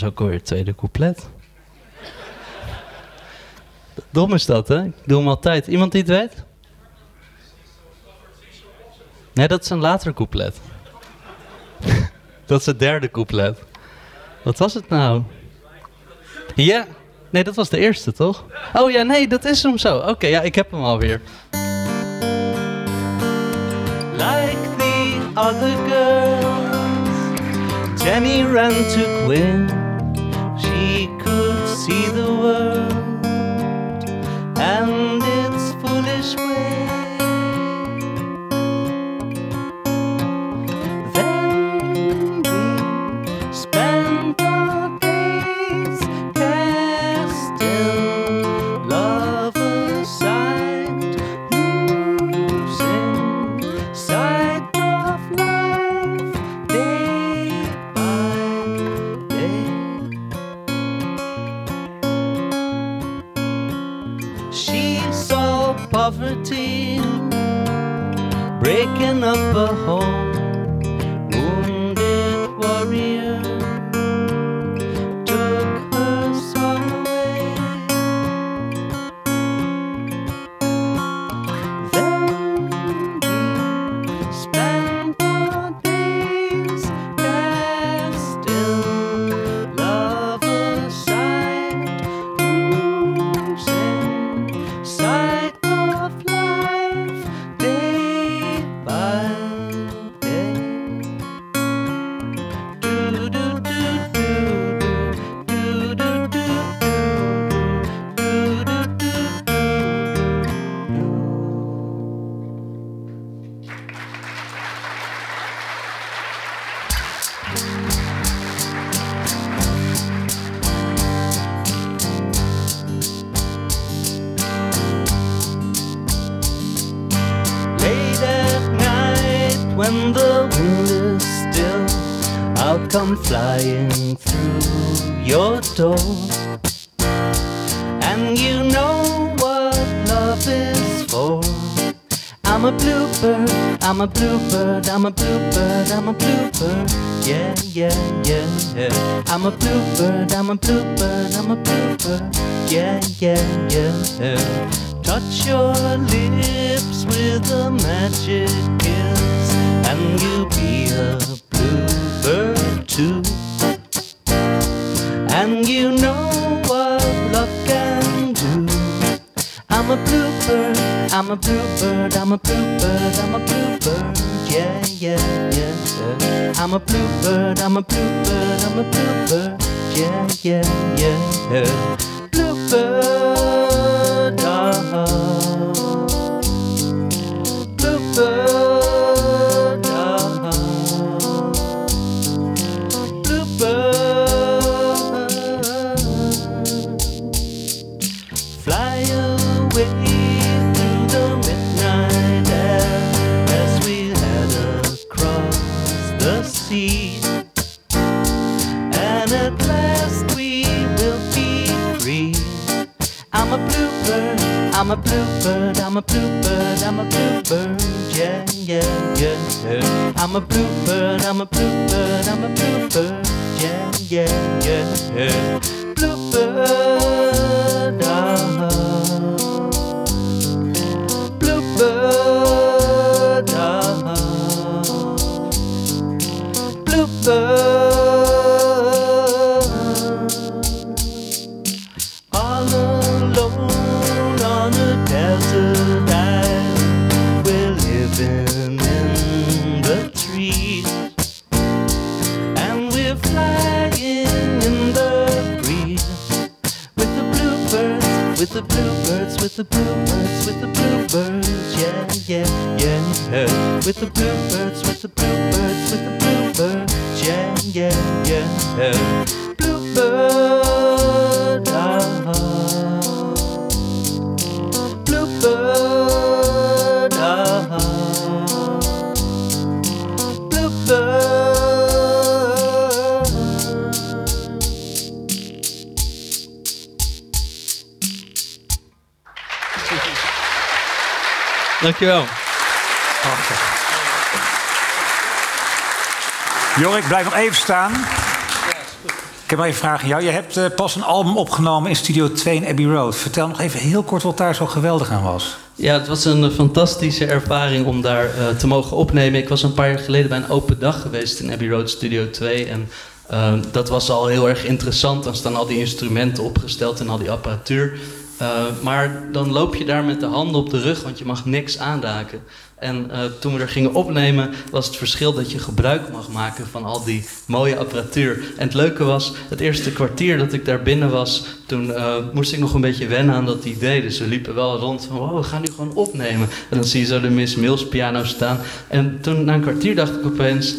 is ook alweer het tweede couplet. Dom is dat, hè? Ik doe hem altijd. Iemand die het weet? Nee, dat is een later couplet. *laughs* dat is het derde couplet. Wat was het nou? Ja. Nee, dat was de eerste, toch? Oh ja, nee, dat is hem zo. Oké, ja, ik heb hem alweer. Like the other girl Jenny ran to Gwen. She could see the world up a home. When the wind is still, I'll come flying through your door. And you know what love is for. I'm a bluebird, I'm a bluebird, I'm a bluebird, I'm a bluebird. Yeah, yeah, yeah, yeah. I'm a bluebird, I'm a bluebird, I'm a bluebird. Yeah, yeah, yeah, yeah. Touch your lips with a magic kiss, you'll be a bluebird too. And you know what love can do. I'm a bluebird, I'm a bluebird, I'm a bluebird, I'm a bluebird. Yeah, yeah, yeah. yeah. I'm a bluebird, I'm a bluebird, I'm a bluebird. Yeah, yeah, yeah, yeah. Bluebird, ah. Bluebird, I'm a bluebird, I'm a bluebird, yeah, yeah, yeah. I'm a bluebird, I'm a bluebird, I'm a bluebird, yeah, yeah, yeah. Bluebird, ah. Bluebird, ah. Bluebird. With the bluebirds, with the bluebirds, with the bluebirds, yeah, yeah, yeah, yeah. With the bluebirds, with the bluebirds, with the bluebirds, yeah, yeah, yeah, yeah. Bluebird, Dankjewel. Jorik, blijf nog even staan. Ik heb nog even een vraag aan jou. Je hebt eh, pas een album opgenomen in Studio 2 in Abbey Road. Vertel nog even heel kort wat daar zo geweldig aan was. Ja, het was een eh, fantastische ervaring om daar eh, te mogen opnemen. Ik was een paar jaar geleden bij een open dag geweest in Abbey Road Studio 2. En eh, dat was al heel erg interessant. Dan staan al die instrumenten opgesteld en al die apparatuur. Eh, maar dan loop je daar met de handen op de rug, want je mag niks aanraken. En eh, toen we er gingen opnemen, was het verschil dat je gebruik mag maken van al die mooie apparatuur. En het leuke was, het eerste kwartier dat ik daar binnen was, toen eh, moest ik nog een beetje wennen aan dat idee. Dus we liepen wel rond van, wow, we gaan nu gewoon opnemen. En dan zie je zo de Miss Mills piano staan. En toen, na een kwartier, dacht ik opeens,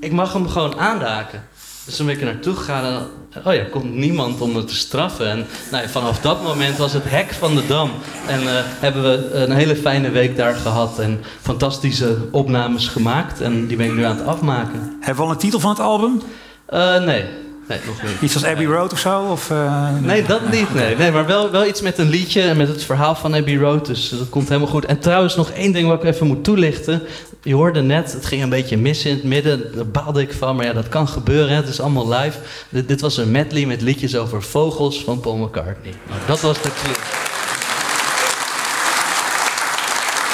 ik mag hem gewoon aanraken. Dus toen ben ik er naartoe gegaan en oh ja, komt niemand om me te straffen. En nou ja, vanaf dat moment was het hek van de dam. En uh, hebben we een hele fijne week daar gehad en fantastische opnames gemaakt. En die ben ik nu aan het afmaken. Hebben we al een titel van het album? Uh, nee. Nee, nog niet. Iets als Abbey Road of zo? Of, uh, nee, dat niet. Nee, nee maar wel, wel iets met een liedje en met het verhaal van Abbey Road. Dus dat komt helemaal goed. En trouwens, nog één ding wat ik even moet toelichten. Je hoorde net, het ging een beetje mis in het midden. Daar baalde ik van, maar ja, dat kan gebeuren. Het is allemaal live. Dit, dit was een medley met liedjes over vogels van Paul McCartney. Nou, dat was de clue.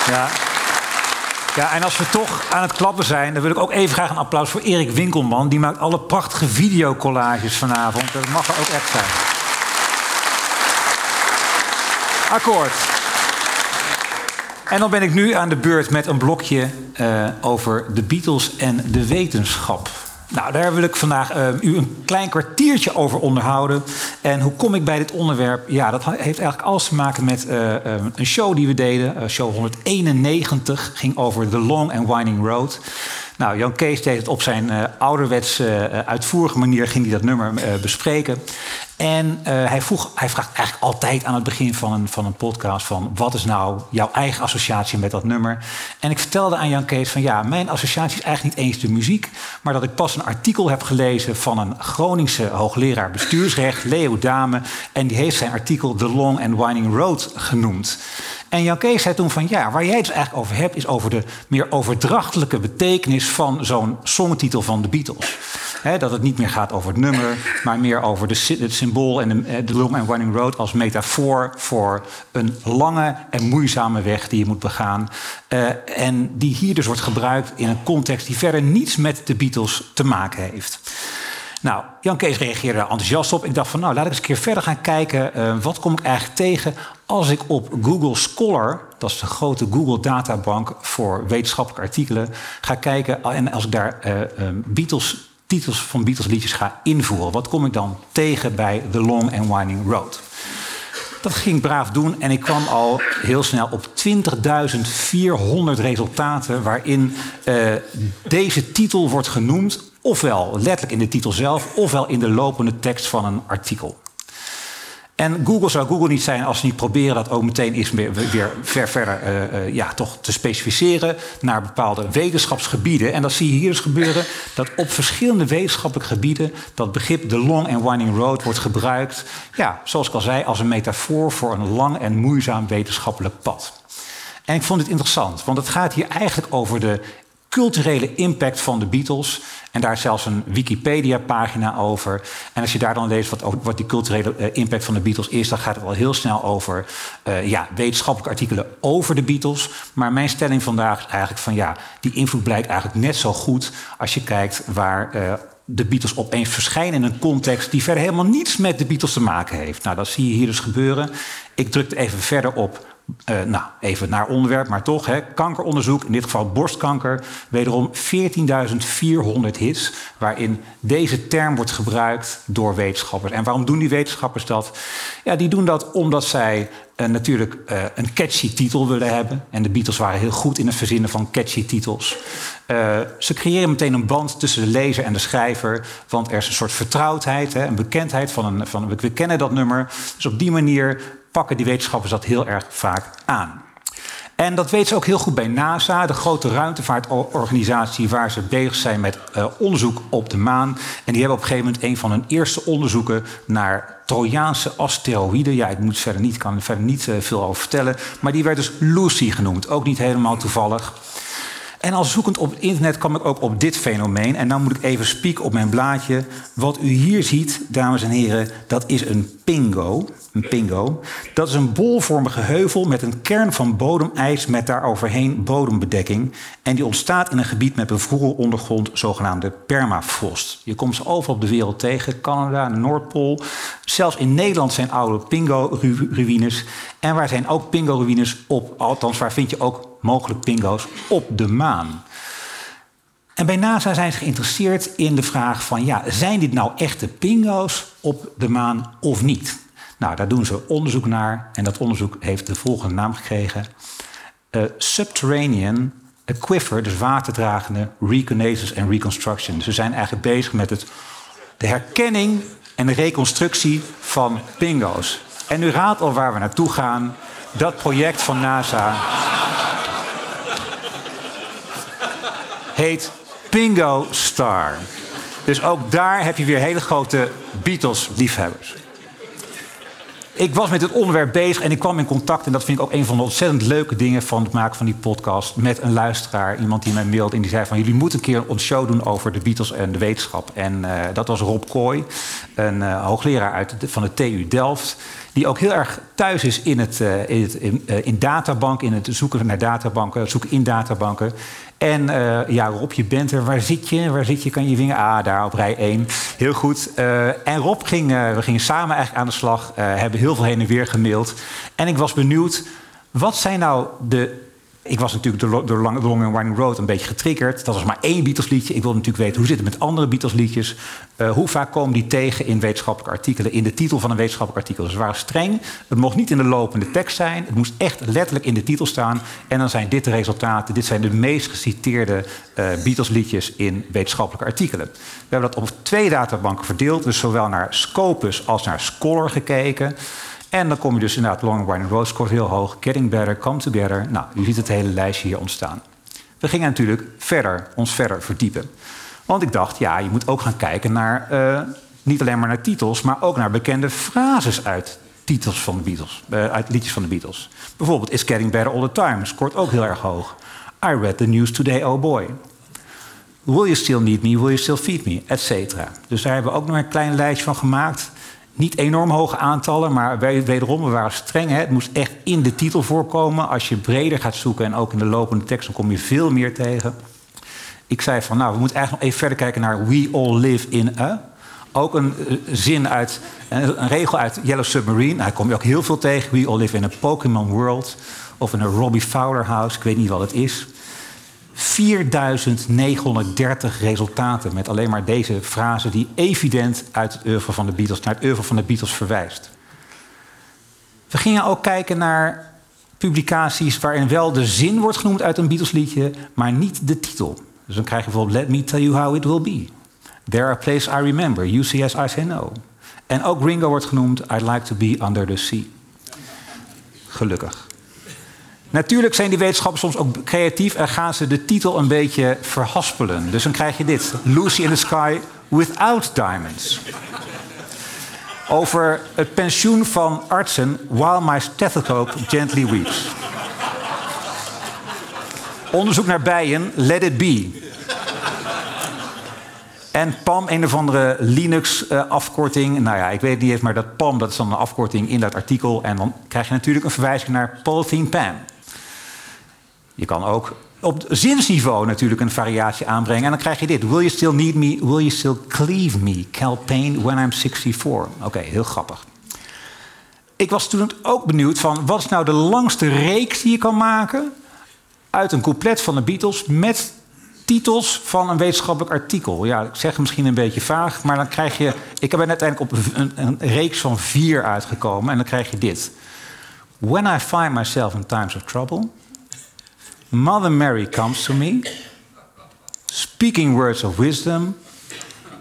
Ja. Ja, en als we toch aan het klappen zijn, dan wil ik ook even graag een applaus voor Erik Winkelman. Die maakt alle prachtige videocollages vanavond. Dat mag er ook echt zijn. Akkoord. En dan ben ik nu aan de beurt met een blokje uh, over de Beatles en de wetenschap. Nou, daar wil ik vandaag uh, u een klein kwartiertje over onderhouden. En hoe kom ik bij dit onderwerp? Ja, dat heeft eigenlijk alles te maken met uh, een show die we deden. show 191 ging over The Long and Winding Road. Nou, Jan Kees deed het op zijn ouderwetse, uitvoerige manier, ging hij dat nummer bespreken. En hij, vroeg, hij vraagt eigenlijk altijd aan het begin van een, van een podcast van... wat is nou jouw eigen associatie met dat nummer? En ik vertelde aan Jan Kees van ja, mijn associatie is eigenlijk niet eens de muziek... maar dat ik pas een artikel heb gelezen van een Groningse hoogleraar bestuursrecht, Leo Dame... en die heeft zijn artikel The Long and Winding Road genoemd. En Jan Kees zei toen van ja, waar jij het dus eigenlijk over hebt... is over de meer overdrachtelijke betekenis van zo'n songtitel van de Beatles. dat het niet meer gaat over het nummer, maar meer over de, het symbool en de, de Long and Winding Road als metafoor voor een lange en moeizame weg die je moet begaan. Uh, en die hier dus wordt gebruikt in een context die verder niets met de Beatles te maken heeft. Nou, Jan Kees reageerde er enthousiast op. Ik dacht van, nou, laat ik eens een keer verder gaan kijken. Uh, wat kom ik eigenlijk tegen als ik op Google Scholar, dat is de grote Google databank voor wetenschappelijke artikelen, ga kijken en als ik daar Beatles, titels van Beatles liedjes ga invoeren. Wat kom ik dan tegen bij The Long and Winding Road? Dat ging ik braaf doen en ik kwam al heel snel op 20.400 resultaten waarin uh, deze titel wordt genoemd, ofwel letterlijk in de titel zelf, ofwel in de lopende tekst van een artikel. En Google zou Google niet zijn als ze niet proberen dat ook meteen eens weer, weer ver verder uh, uh, ja, toch te specificeren naar bepaalde wetenschapsgebieden. En dat zie je hier dus gebeuren, dat op verschillende wetenschappelijke gebieden dat begrip de long and winding road wordt gebruikt, ja, zoals ik al zei, als een metafoor voor een lang en moeizaam wetenschappelijk pad. En ik vond het interessant, want het gaat hier eigenlijk over de culturele impact van de Beatles. En daar is zelfs een Wikipedia-pagina over. En als je daar dan leest wat, wat die culturele uh, impact van de Beatles is, dan gaat het wel heel snel over uh, ja, wetenschappelijke artikelen over de Beatles. Maar mijn stelling vandaag is eigenlijk van ja, die invloed blijkt eigenlijk net zo goed als je kijkt waar. Uh, de Beatles opeens verschijnen in een context die verder helemaal niets met de Beatles te maken heeft. Nou, dat zie je hier dus gebeuren. Ik druk even verder op uh, nou, even naar onderwerp, maar toch. Hè, kankeronderzoek, in dit geval borstkanker. Wederom 14.400 hits, waarin deze term wordt gebruikt door wetenschappers. En waarom doen die wetenschappers dat? Ja, die doen dat omdat zij uh, natuurlijk uh, een catchy titel willen hebben. En de Beatles waren heel goed in het verzinnen van catchy titels. ze creëren meteen een band tussen de lezer en de schrijver. Want er is een soort vertrouwdheid, hè, een bekendheid van, een, van we kennen dat nummer. Dus op die manier pakken die wetenschappers dat heel erg vaak aan. En dat weten ze ook heel goed bij NASA, de grote ruimtevaartorganisatie waar ze bezig zijn met uh, onderzoek op de maan. En die hebben op een gegeven moment een van hun eerste onderzoeken naar Trojaanse asteroïden. Ja, ik moet verder niet, kan er verder niet uh, veel over vertellen. Maar die werd dus Lucy genoemd, ook niet helemaal toevallig. En al zoekend op het internet kwam ik ook op dit fenomeen. En dan moet ik even spieken op mijn blaadje. Wat u hier ziet, dames en heren, dat is een pingo. Een pingo. Dat is een bolvormige heuvel met een kern van bodemijs met daaroverheen bodembedekking. En die ontstaat in een gebied met bevroren ondergrond, zogenaamde permafrost. Je komt ze overal op de wereld tegen, Canada, Noordpool. Zelfs in Nederland zijn oude pingo-ruïnes. En waar zijn ook pingo-ruïnes op, althans waar vind je ook mogelijk pingo's op de maan. En bij NASA zijn ze geïnteresseerd in de vraag van... ja, zijn dit nou echte pingo's op de maan of niet? Nou, daar doen ze onderzoek naar. En dat onderzoek heeft de volgende naam gekregen. Eh, Subterranean Aquifer, dus waterdragende Reconnaissance and Reconstruction. Ze zijn eigenlijk bezig met het, de herkenning en reconstructie van pingo's. En u raadt al waar we naartoe gaan. Dat project van NASA heet Pingo Star. Dus ook daar heb je weer hele grote Beatles-liefhebbers. Ik was met het onderwerp bezig en ik kwam in contact, en dat vind ik ook een van de ontzettend leuke dingen van het maken van die podcast, met een luisteraar, iemand die mij mailde en die zei van jullie moeten een keer een show doen over de Beatles en de wetenschap. En uh, dat was Rob Kooi, een uh, hoogleraar uit van de TU Delft, die ook heel erg thuis is in, het, uh, in, het, in, in databank, in het zoeken naar databanken, zoeken in databanken. En uh, ja, Rob, je bent er. Waar zit je? Waar zit je? Kan je vingen? Ah, daar op rij 1. Heel goed. Uh, en Rob ging, uh, we gingen samen eigenlijk aan de slag. hebben heel veel heen en weer gemaild. En ik was benieuwd, wat zijn nou de ik was natuurlijk door, Long, and Winding Road een beetje getriggerd. Dat was maar één Beatles liedje. Ik wilde natuurlijk weten, hoe zit het met andere Beatles liedjes? Uh, hoe vaak komen die tegen in wetenschappelijke artikelen? In de titel van een wetenschappelijk artikel. Dus waren streng. Het mocht niet in de lopende tekst zijn. Het moest echt letterlijk in de titel staan. En dan zijn dit de resultaten. Dit zijn de meest geciteerde uh, Beatles liedjes in wetenschappelijke artikelen. We hebben dat op twee databanken verdeeld. Dus zowel naar Scopus als naar Scholar gekeken. En dan kom je dus inderdaad Long Winding Road scoort heel hoog. Getting Better, Come Together. Nou, u ziet het hele lijstje hier ontstaan. We gingen natuurlijk verder, ons verder verdiepen. Want ik dacht, ja, je moet ook gaan kijken naar... Uh, niet alleen maar naar titels, maar ook naar bekende frases uit titels van de Beatles. Uh, uit liedjes van de Beatles. Bijvoorbeeld It's Getting Better All The Time. Scoort ook heel erg hoog. I read the news today, oh boy. Will you still need me? Will you still feed me? Et Dus daar hebben we ook nog een klein lijstje van gemaakt. Niet enorm hoge aantallen, maar wederom, we waren streng. Hè? Het moest echt in de titel voorkomen. Als je breder gaat zoeken en ook in de lopende tekst, dan kom je veel meer tegen. Ik zei van, nou, we moeten eigenlijk nog even verder kijken naar We All Live in a. Ook een uh, zin uit, een, een, regel uit Yellow Submarine. Daar kom je ook heel veel tegen. We All Live in a Pokémon World. Of in een Robbie Fowler House. Ik weet niet wat het is. 4930 resultaten met alleen maar deze frase die evident uit het oeuvre van de Beatles naar het oeuvre van de Beatles verwijst. We gingen ook kijken naar publicaties waarin wel de zin wordt genoemd uit een Beatles liedje, maar niet de titel. Dus dan krijg je bijvoorbeeld Let Me Tell You How It Will Be. There are places I remember, UCS I Say No. En ook Ringo wordt genoemd I'd Like to Be Under the Sea. Gelukkig. Natuurlijk zijn die wetenschappers soms ook creatief en gaan ze de titel een beetje verhaspelen. Dus dan krijg je dit: Lucy in the Sky Without Diamonds. Over het pensioen van artsen while my stethoscope gently weeps. Onderzoek naar bijen, let it be. En PAM, een of andere Linux-afkorting. Uh, nou ja, ik weet het niet eens, maar dat PAM dat is dan een afkorting in dat artikel. En dan krijg je natuurlijk een verwijzing naar Polythene Pam. Je kan ook op zinsniveau natuurlijk een variatie aanbrengen. En dan krijg je dit. Will you still need me? Will you still cleave me? Cal Payne when I'm 64. Oké, heel grappig. Ik was toen ook benieuwd van... wat is nou de langste reeks die je kan maken... uit een couplet van de Beatles... met titels van een wetenschappelijk artikel. Ja, ik zeg misschien een beetje vaag... maar dan krijg je... Ik ben uiteindelijk op een, een reeks van vier uitgekomen... en dan krijg je dit. When I find myself in times of trouble... Mother Mary comes to me, speaking words of wisdom,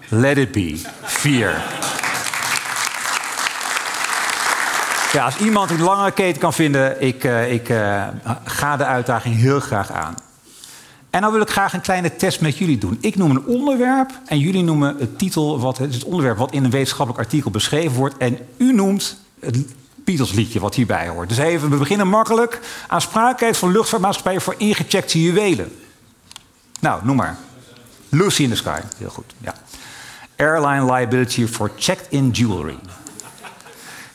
let it be. Fear. Ja, als iemand een lange keten kan vinden, ik, uh, ik uh, ga de uitdaging heel graag aan. En dan wil ik graag een kleine test met jullie doen. Ik noem een onderwerp en jullie noemen het titel, wat, het, het onderwerp wat in een wetenschappelijk artikel beschreven wordt. En u noemt het Beatles liedje wat hierbij hoort. Dus even, we beginnen makkelijk. Aansprakelijkheid van luchtvaartmaatschappijen voor ingecheckte juwelen. Nou, noem maar. Lucy in the Sky. Heel goed, ja. Airline liability for checked-in jewelry.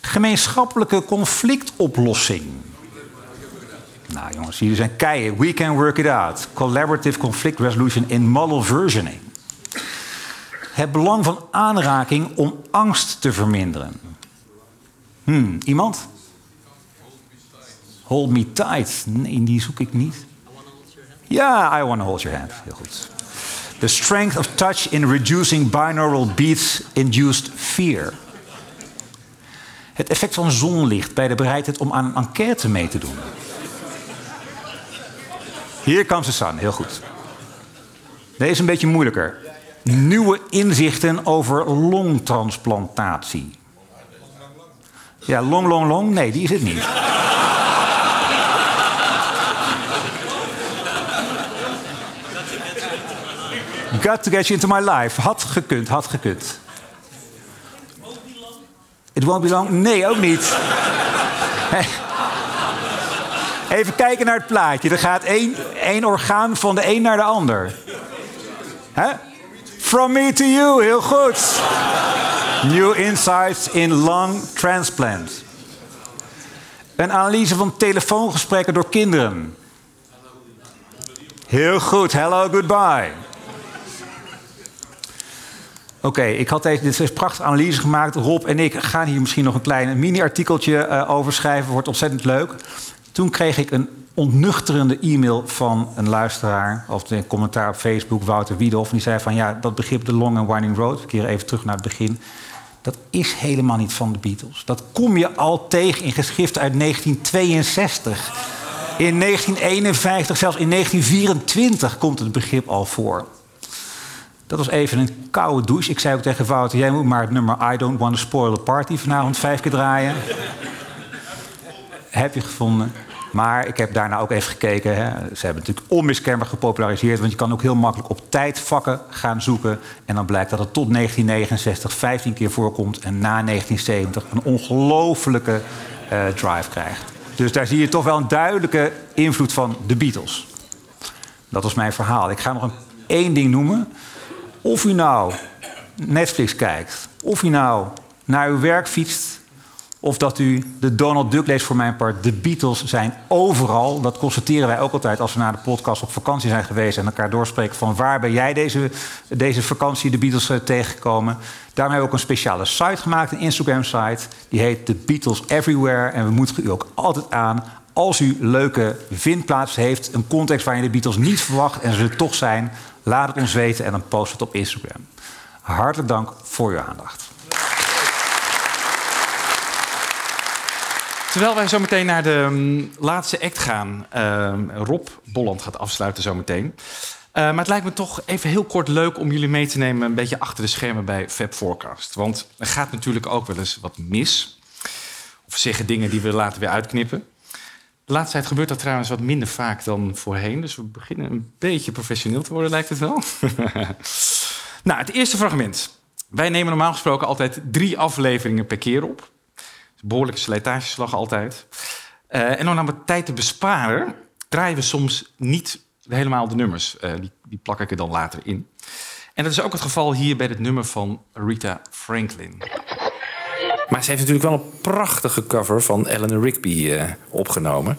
Gemeenschappelijke conflictoplossing. Nou jongens, jullie zijn keien. We can work it out. Collaborative conflict resolution in model versioning. Het belang van aanraking om angst te verminderen. Hmm, iemand? Hold me tight. Nee, die zoek ik niet. Ja, I want to hold your hand. Heel goed. The strength of touch in reducing binaural beats induced fear. Het effect van zonlicht bij de bereidheid om aan een enquête mee te doen. Hier comes the sun, heel goed. Deze is een beetje moeilijker. Nieuwe inzichten over longtransplantatie. Ja, long, long, long? Nee, die is het niet. Got to get you into my life. Had gekund, had gekund. It won't be long? Nee, ook niet. *laughs* Even kijken naar het plaatje. Er gaat één, één orgaan van de een naar de ander. From me to you, heel goed. New insights in lung transplant. Een analyse van telefoongesprekken door kinderen. Heel goed, hello, goodbye. Oké, ik had deze, dit is prachtige analyse gemaakt. Rob en ik gaan hier misschien nog een klein mini-artikeltje uh, over schrijven. Wordt ontzettend leuk. Toen kreeg ik een ontnuchterende e-mail van een luisteraar... of een commentaar op Facebook, Wouter Wiedhoff. En die zei van, ja, dat begrip de long and winding road... we keren even terug naar het begin... dat is helemaal niet van de Beatles. Dat kom je al tegen in geschriften uit 1962. In 1951, zelfs in 1924 komt het begrip al voor. Dat was even een koude douche. Ik zei ook tegen Wouter, jij moet maar het nummer I Don't Want to Spoil a Party vanavond vijf keer draaien. heb je gevonden. Maar ik heb daarna ook even gekeken. Hè. Ze hebben natuurlijk onmiskenbaar gepopulariseerd. Want je kan ook heel makkelijk op tijd vakken gaan zoeken. En dan blijkt dat het tot 1969 15 keer voorkomt. En na 1970 een ongelofelijke uh, drive krijgt. Dus daar zie je toch wel een duidelijke invloed van de Beatles. Dat was mijn verhaal. Ik ga nog een, één ding noemen. Of u nou Netflix kijkt, of u nou naar uw werk fietst, of dat u de Donald Duck leest voor mijn part. De Beatles zijn overal. Dat constateren wij ook altijd als we naar de podcast op vakantie zijn geweest en elkaar doorspreken van waar ben jij deze, deze vakantie de Beatles uh, tegengekomen. Daarom hebben we ook een speciale site gemaakt, een Instagram-site. Die heet The Beatles Everywhere. En we moedigen u ook altijd aan als u leuke vindplaatsen heeft, een context waar je de Beatles niet verwacht en ze er toch zijn, laat het ons weten en dan post het op Instagram. Hartelijk dank voor uw aandacht. Terwijl wij zo meteen naar de um, laatste act gaan. Uh, Rob Bolland gaat afsluiten zometeen. Uh, maar het lijkt me toch even heel kort leuk om jullie mee te nemen... een beetje achter de schermen bij Fab Forecast. Want er gaat natuurlijk ook wel eens wat mis. Of zeggen dingen die we later weer uitknippen. De laatste tijd gebeurt dat trouwens wat minder vaak dan voorheen. Dus we beginnen een beetje professioneel te worden, lijkt het wel. *laughs* nou, het eerste fragment. Wij nemen normaal gesproken altijd drie afleveringen per keer op. Behoorlijke slijtageslag altijd. Uh, en om nou wat tijd te besparen, draaien we soms niet helemaal de nummers. Uh, die, die plak ik er dan later in. En dat is ook het geval hier bij het nummer van Rita Franklin. Maar ze heeft natuurlijk wel een prachtige cover van Eleanor Rigby uh, opgenomen.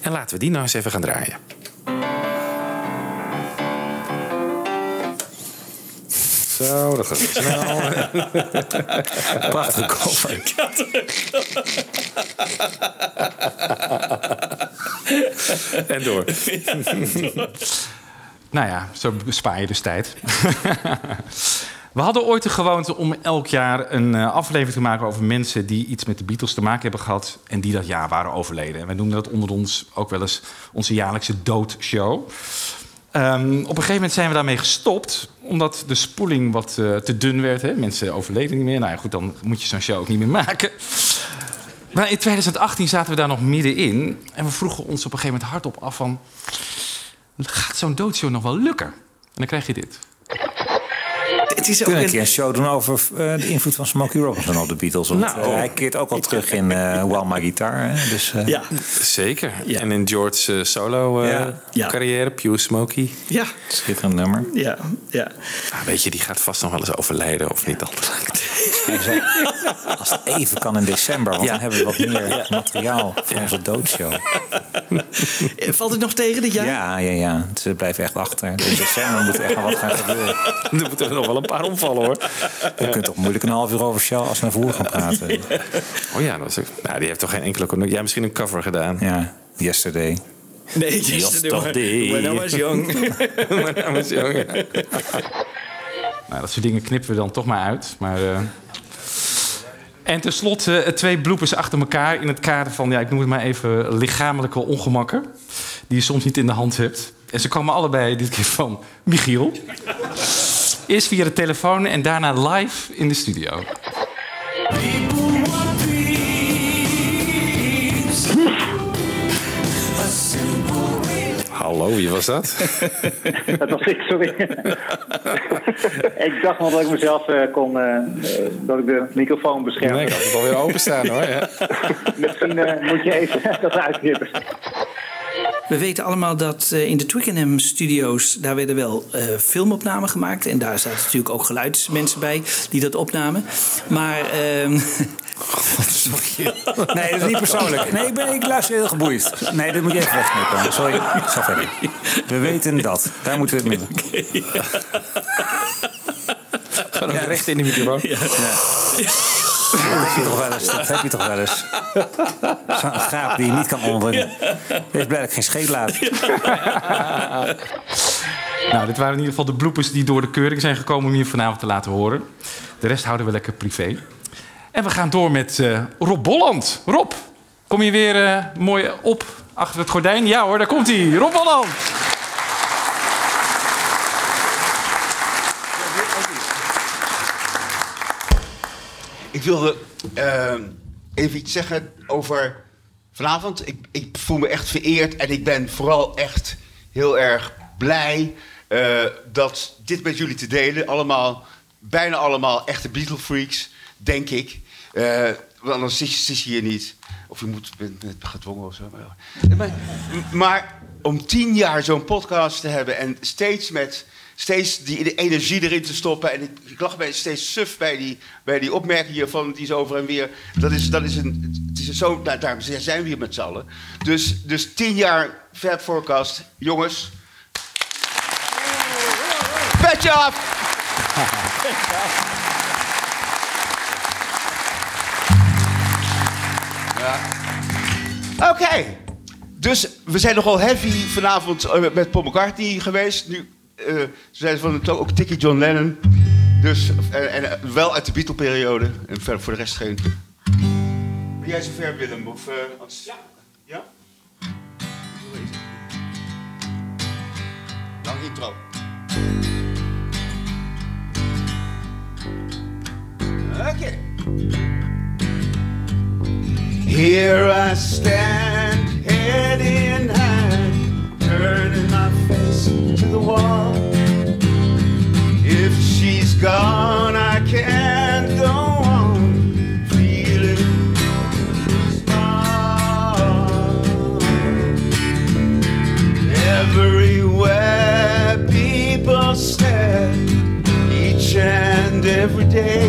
En laten we die nou eens even gaan draaien. Zo, dat gaat snel. *laughs* Prachtige cover. *laughs* en *laughs* door. nou ja, zo bespaar je dus tijd. We hadden ooit de gewoonte om elk jaar een uh, aflevering te maken over mensen die iets met de Beatles te maken hebben gehad en die dat jaar waren overleden. En wij noemden dat onder ons ook wel eens onze jaarlijkse doodshow. Um, op een gegeven moment zijn we daarmee gestopt, omdat de spoeling wat uh, te dun werd. Hè? Mensen overleden niet meer. Nou ja, goed, dan moet je zo'n show ook niet meer maken. Maar in 2018 zaten we daar nog middenin. En we vroegen ons op een gegeven moment hardop af van... gaat zo'n doodshow nog wel lukken? En dan krijg je dit. Het is ook Kunnen een keer een show doen over uh, de invloed van Smokey Robinson op de Beatles. Want nou, uh, hij keert ook al terug in uh, While My Guitar. Hè? Dus, ja, zeker. Ja. En in George's solo ja. Carrière, Pure Smokey. Ja. Schitterend nummer. Ja, ja. Ah, weet je, die gaat vast nog wel eens overlijden of niet altijd. *laughs* Als het even kan in december, want dan hebben we wat meer materiaal voor onze doodshow. Valt het nog tegen dit jaar? Ja, ja, ja. Ze blijven echt achter. In december moet er echt nog wat gaan gebeuren. *laughs* Er moeten er nog wel een paar omvallen hoor. *laughs* Je kunt toch moeilijk een half uur over Charles naar voren gaan praten. Oh ja, dat is nou, die heeft toch geen enkele... Jij hebt misschien een cover gedaan. Ja, Yesterday. Nee, yesterday. When I was young. When I was young, ja. Nou, dat soort dingen knippen we dan toch maar uit. Maar, eh, En tenslotte eh, twee bloepers achter elkaar in het kader van, ja, ik noem het maar even lichamelijke ongemakken. Die je soms niet in de hand hebt. En ze kwamen allebei dit keer van Michiel. Eerst via de telefoon en daarna live in de studio. Hallo, wie was dat? *laughs* dat was ik, sorry. ik dacht nog dat ik mezelf eh, kon, eh, eh, dat ik de microfoon beschermde. Nee, ik had het alweer openstaan hoor. Ja. *laughs* Misschien eh, moet je even *laughs* dat uitknippen. We weten allemaal dat eh, in de Twickenham studio's... daar werden wel eh, filmopnamen gemaakt. En daar zaten natuurlijk ook geluidsmensen bij die dat opnamen. Maar... ehm, Sorry. *laughs* Nee, dat is niet persoonlijk. Nee, ik, ben, ik luister heel geboeid. Nee, dat moet je even wegknippen. Sorry, ga verder. We weten dat. Daar moeten we het mee doen. Gewoon ook recht in de microfoon. Dat heb je toch wel eens. Dat heb je toch wel eens. *laughs* Gaap die je niet kan onderen. Wees blij geen scheet laat. *laughs* Nou, dit waren in ieder geval de bloepers die door de keuring zijn gekomen om hier vanavond te laten horen. De rest houden we lekker privé. En we gaan door met eh, Rob Bolland. Rob, kom je weer eh, mooi op achter het gordijn? Ja hoor, daar komt hij. Rob Bolland. Ik wilde eh, even iets zeggen over vanavond. Ik, ik voel me echt vereerd en ik ben vooral echt heel erg blij eh, dat dit met jullie te delen. Allemaal, bijna allemaal echte Beatle freaks, denk ik. Eh, want anders zit je, hier niet. Of je moet bent, gedwongen of zo. Maar, maar om tien jaar zo'n podcast te hebben en steeds met steeds die energie erin te stoppen. En ik, ik lag bij steeds suf bij die, bij die opmerkingen van die is over en weer. Dat is, dat is een. Het is zo, nou, daarom zijn we hier met z'n allen. Dus, dus tien jaar Fab Forecast. Jongens. Petje af! Ja. Oké. Dus we zijn nogal heavy vanavond eh, met Paul McCartney geweest. Nu eh, ze zijn van het ook Tikkie John Lennon. Dus, en, en eh, wel uit de Beatle-periode. En verder voor de rest geen. Ben jij zover, Willem? Of, eh, anders... Ja. Ja? Lang intro. Oké. Here I stand, head in hand, turning my face to the wall. If she's gone, I can't go on feeling small. Everywhere people stare, each and every day.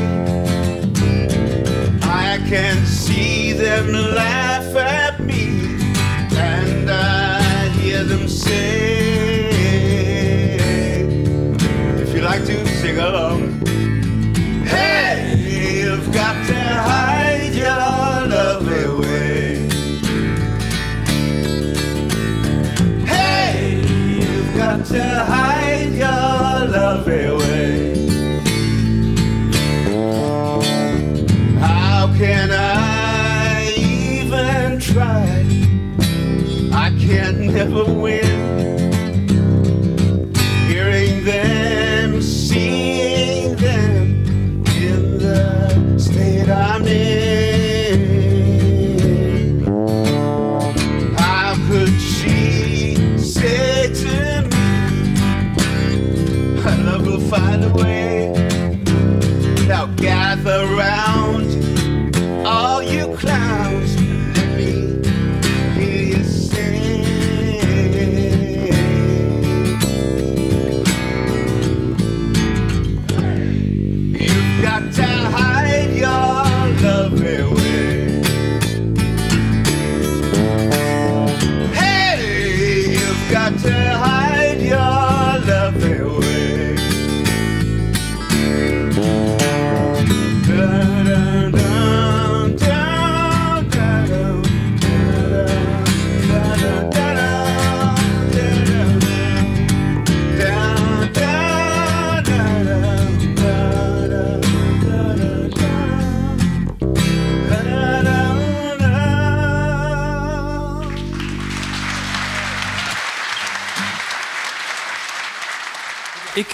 I can see them laugh at me, say, if you like to sing along, hey, you've got to hide your love away. Hey, you've got to hide your love away. How can I even try? I can't never win.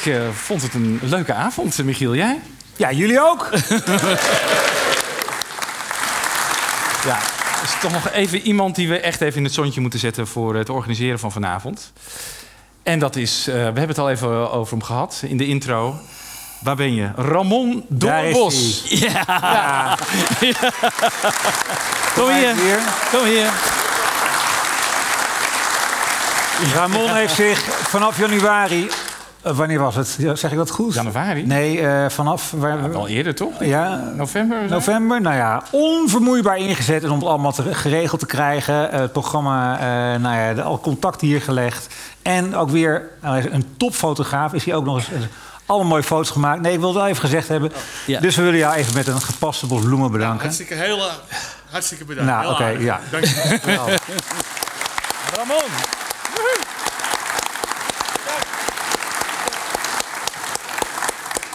Ik eh, vond het een leuke avond, eh, Michiel. Jij? Ja, jullie ook. *laughs* Ja, er is toch nog even iemand die we echt even in het zonnetje moeten zetten voor het organiseren van vanavond. En dat is, eh, we hebben het al even over hem gehad in de intro. Waar ben je? Ramon hij. Ja. *laughs* Kom hier. Kom hier. Ramon heeft zich vanaf januari. Eh, wanneer was het? Zeg ik dat goed? Januari? Nee, eh, vanaf. Waar, Al eerder toch? Ja, November? zo? November, nou ja, onvermoeibaar ingezet om het allemaal te- geregeld te krijgen. Eh, het programma, eh, nou ja, de- al contact hier gelegd. En ook weer nou, een topfotograaf. Is hij ook nog eens. alle mooie foto's gemaakt. Nee, ik wil het wel even gezegd hebben. Dus we willen jou even met een gepaste bos bloemen bedanken. Hartstikke, heel, hartstikke bedankt. Nou, oké, ja. Dank je wel. *laughs* Ramon.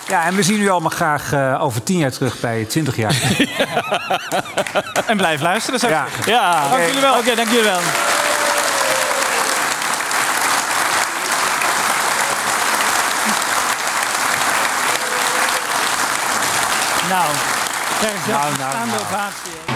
Ja, en we zien u allemaal graag eh, over tien jaar terug bij 20 *laughs* jaar. En blijf luisteren, zou ik Ja. zeggen. Ja, Dank jullie wel. Oké, dank jullie wel. Nou, krijg Nou, je staande ovatie.